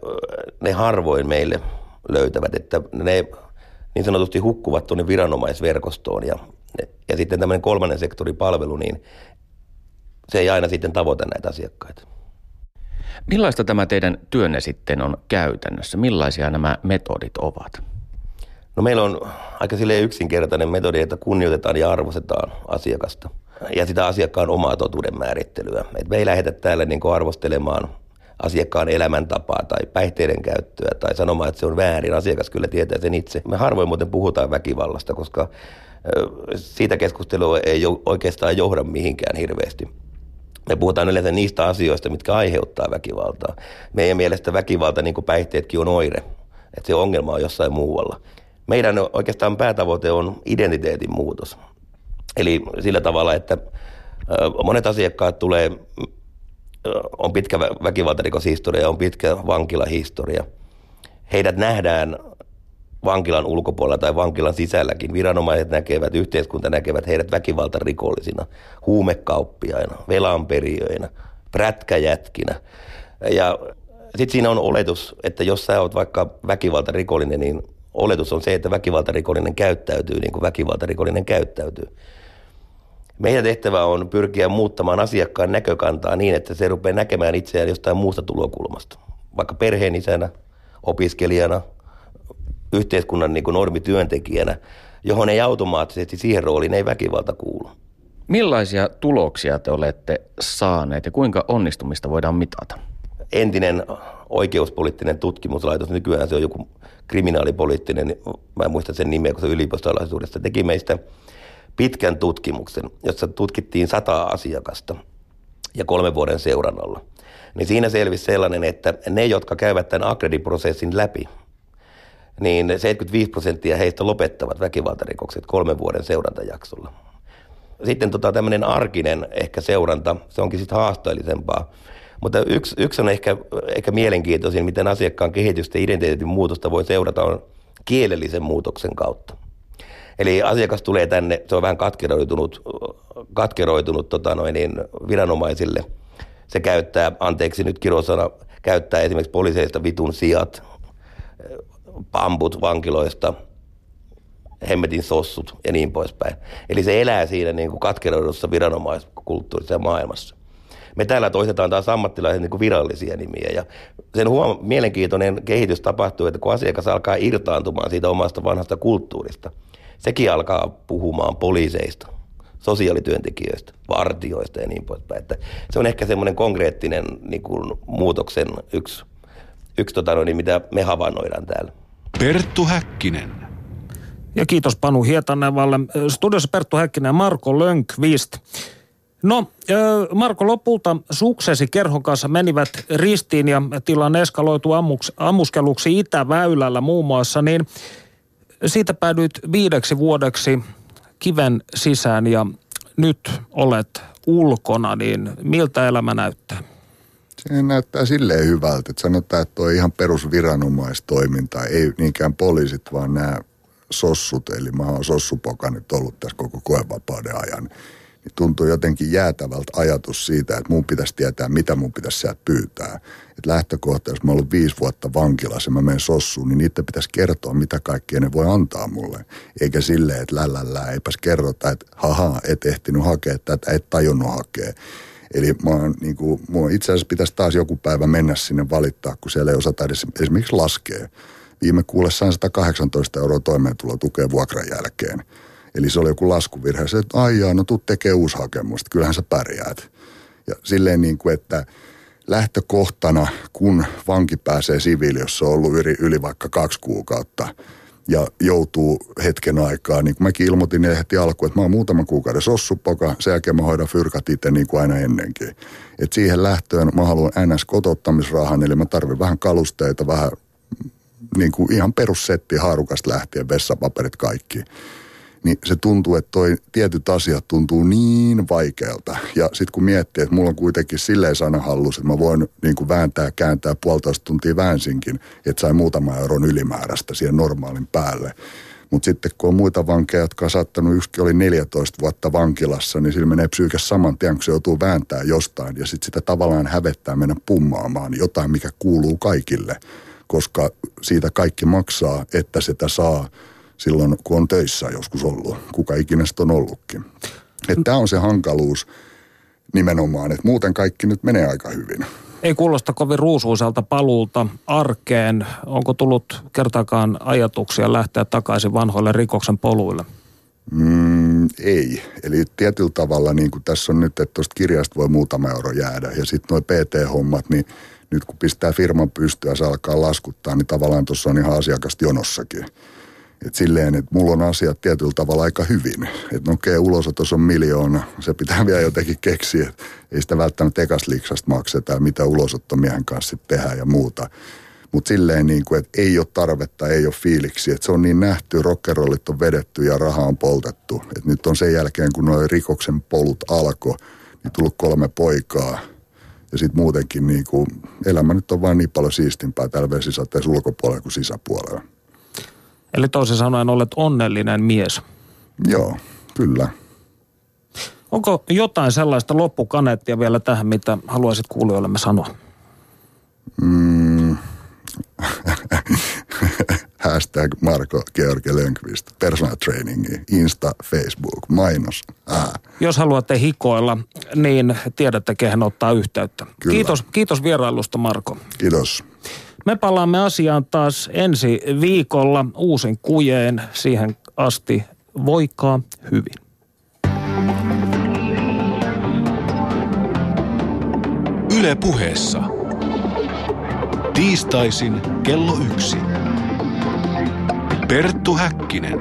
ne harvoin meille löytävät, että ne niin sanotusti hukkuvat tuonne viranomaisverkostoon ja, ja sitten tämmöinen kolmannen sektorin palvelu, niin se ei aina sitten tavoita näitä asiakkaita. Millaista tämä teidän työnne sitten on käytännössä? Millaisia nämä metodit ovat? No meillä on aika sille yksinkertainen metodi, että kunnioitetaan ja arvostetaan asiakasta ja sitä asiakkaan omaa totuuden määrittelyä. Et me ei lähdetä täällä niin arvostelemaan asiakkaan elämäntapaa tai päihteiden käyttöä tai sanomaan, että se on väärin. Asiakas kyllä tietää sen itse. Me harvoin muuten puhutaan väkivallasta, koska siitä keskustelua ei oikeastaan johda mihinkään hirveästi. Me puhutaan yleensä niistä asioista, mitkä aiheuttaa väkivaltaa. Meidän mielestä väkivalta, niin kuin päihteetkin, on oire. Että se ongelma on jossain muualla. Meidän oikeastaan päätavoite on identiteetin muutos. Eli sillä tavalla, että monet asiakkaat tulee, on pitkä väkivaltarikoshistoria, on pitkä vankilahistoria. Heidät nähdään vankilan ulkopuolella tai vankilan sisälläkin. Viranomaiset näkevät, yhteiskunta näkevät heidät väkivaltarikollisina, huumekauppiaina, velanperijöinä, prätkäjätkinä. Ja sitten siinä on oletus, että jos sä oot vaikka väkivaltarikollinen, niin oletus on se, että väkivaltarikollinen käyttäytyy niin kuin väkivaltarikollinen käyttäytyy. Meidän tehtävä on pyrkiä muuttamaan asiakkaan näkökantaa niin, että se rupeaa näkemään itseään jostain muusta tulokulmasta. Vaikka perheenisänä, opiskelijana, yhteiskunnan niin kuin normityöntekijänä, johon ei automaattisesti siihen rooliin ei väkivalta kuulu. Millaisia tuloksia te olette saaneet ja kuinka onnistumista voidaan mitata? Entinen oikeuspoliittinen tutkimuslaitos, nykyään se on joku kriminaalipoliittinen, mä en muista sen nimeä, kun se yliopistolaisuudesta teki meistä pitkän tutkimuksen, jossa tutkittiin sata asiakasta ja kolmen vuoden seurannalla. Niin siinä selvisi sellainen, että ne, jotka käyvät tämän akrediprosessin läpi, niin 75 prosenttia heistä lopettavat väkivaltarikokset kolmen vuoden seurantajaksolla. Sitten tota, tämmöinen arkinen ehkä seuranta, se onkin sitten haasteellisempaa. Mutta yksi, yksi on ehkä, ehkä mielenkiintoisin, miten asiakkaan kehitystä ja identiteetin muutosta voi seurata, on kielellisen muutoksen kautta. Eli asiakas tulee tänne, se on vähän katkeroitunut, katkeroitunut tota noin, niin viranomaisille. Se käyttää, anteeksi nyt kirosana, käyttää esimerkiksi poliiseista vitun sijat, pamput vankiloista, hemmetin sossut ja niin poispäin. Eli se elää siinä niin kuin katkeroidussa viranomaiskulttuurissa ja maailmassa. Me täällä toistetaan taas ammattilaisen niin kuin virallisia nimiä ja sen huom- mielenkiintoinen kehitys tapahtuu, että kun asiakas alkaa irtaantumaan siitä omasta vanhasta kulttuurista, sekin alkaa puhumaan poliiseista, sosiaalityöntekijöistä, vartioista ja niin poispäin. Että se on ehkä semmoinen konkreettinen niin kuin, muutoksen yksi, yksi tota noin, mitä me havainnoidaan täällä. Perttu Häkkinen. Ja kiitos Panu Hietanevalle. Studiossa Perttu Häkkinen ja Marko Lönkvist. No, Marko, lopulta suksesi kerhon kanssa menivät ristiin ja tilanne eskaloitu ammuks, ammuskeluksi Itäväylällä muun muassa, niin siitä päädyit viideksi vuodeksi kiven sisään ja nyt olet ulkona, niin miltä elämä näyttää? Se näyttää silleen hyvältä, että sanotaan, että tuo ihan perusviranomaistoiminta, ei niinkään poliisit, vaan nämä sossut, eli mä oon sossupoka nyt ollut tässä koko koevapauden ajan niin tuntuu jotenkin jäätävältä ajatus siitä, että mun pitäisi tietää, mitä mun pitäisi sieltä pyytää. Että lähtökohta, jos mä ollut viisi vuotta vankilassa ja mä menen sossuun, niin niitä pitäisi kertoa, mitä kaikkea ne voi antaa mulle. Eikä silleen, että lällällä, eipäs kerrota, että haha, et ehtinyt hakea tätä, et tajunnut hakea. Eli mä oon, niin kuin, itse asiassa pitäisi taas joku päivä mennä sinne valittaa, kun siellä ei osata edes esimerkiksi laskea. Viime kuullessaan 118 euroa toimeentulotukea vuokran jälkeen Eli se oli joku laskuvirhe. Se, että aijaa, no tuu tekee uusi hakemus, kyllähän sä pärjäät. Ja silleen niin kuin, että lähtökohtana, kun vanki pääsee siviili, jos on ollut yli, yli vaikka kaksi kuukautta, ja joutuu hetken aikaa, niin kuin mäkin ilmoitin heti alkuun, että mä oon muutaman kuukauden sossupoka, sen jälkeen mä hoidan fyrkat itse niin kuin aina ennenkin. Et siihen lähtöön mä haluan ns. kotottamisrahan, eli mä tarvin vähän kalusteita, vähän niin kuin ihan perussetti haarukasta lähtien, vessapaperit kaikki niin se tuntuu, että toi tietyt asiat tuntuu niin vaikealta. Ja sitten kun miettii, että mulla on kuitenkin silleen sana hallus, että mä voin niin kuin vääntää, kääntää puolitoista tuntia väänsinkin, että sai muutama euron ylimääräistä siihen normaalin päälle. Mutta sitten kun on muita vankeja, jotka on saattanut, yksikin oli 14 vuotta vankilassa, niin sillä menee psyykä saman tien, kun se joutuu vääntää jostain. Ja sitten sitä tavallaan hävettää mennä pummaamaan jotain, mikä kuuluu kaikille. Koska siitä kaikki maksaa, että sitä saa silloin, kun on töissä joskus ollut, kuka ikinä on ollutkin. Tämä on se hankaluus nimenomaan, että muuten kaikki nyt menee aika hyvin. Ei kuulosta kovin ruusuiselta paluulta arkeen. Onko tullut kertaakaan ajatuksia lähteä takaisin vanhoille rikoksen poluille? Mm, ei. Eli tietyllä tavalla, niin kuin tässä on nyt, että tuosta kirjasta voi muutama euro jäädä. Ja sitten nuo PT-hommat, niin nyt kun pistää firman pystyä ja se alkaa laskuttaa, niin tavallaan tuossa on ihan asiakasta jonossakin. Et silleen, että mulla on asiat tietyllä tavalla aika hyvin. Että okei, okay, ulosotos on miljoona, se pitää vielä jotenkin keksiä. Ei sitä välttämättä ekasliksasta makseta, mitä ulosottomiehen kanssa sitten tehdään ja muuta. Mutta silleen, niin kuin, että ei ole tarvetta, ei ole fiiliksi. Että se on niin nähty, rockerollit on vedetty ja raha on poltettu. Et nyt on sen jälkeen, kun nuo rikoksen polut alkoi, niin tullut kolme poikaa. Ja sitten muutenkin niin kuin, elämä nyt on vain niin paljon siistimpää täällä vesisateessa ulkopuolella kuin sisäpuolella. Eli toisin sanoen olet onnellinen mies. Joo, kyllä. Onko jotain sellaista loppukaneettia vielä tähän, mitä haluaisit kuulijoillemme sanoa? Mm. Hashtag Marko Georgi Lönkvist, personal trainingi, Insta, Facebook, mainos. Ää. Jos haluatte hikoilla, niin tiedätte, kehen ottaa yhteyttä. Kyllä. Kiitos, kiitos vierailusta, Marko. Kiitos. Me palaamme asiaan taas ensi viikolla uusin kujeen. Siihen asti voikaa hyvin. Yle puheessa. Tiistaisin kello yksi. Perttu Häkkinen.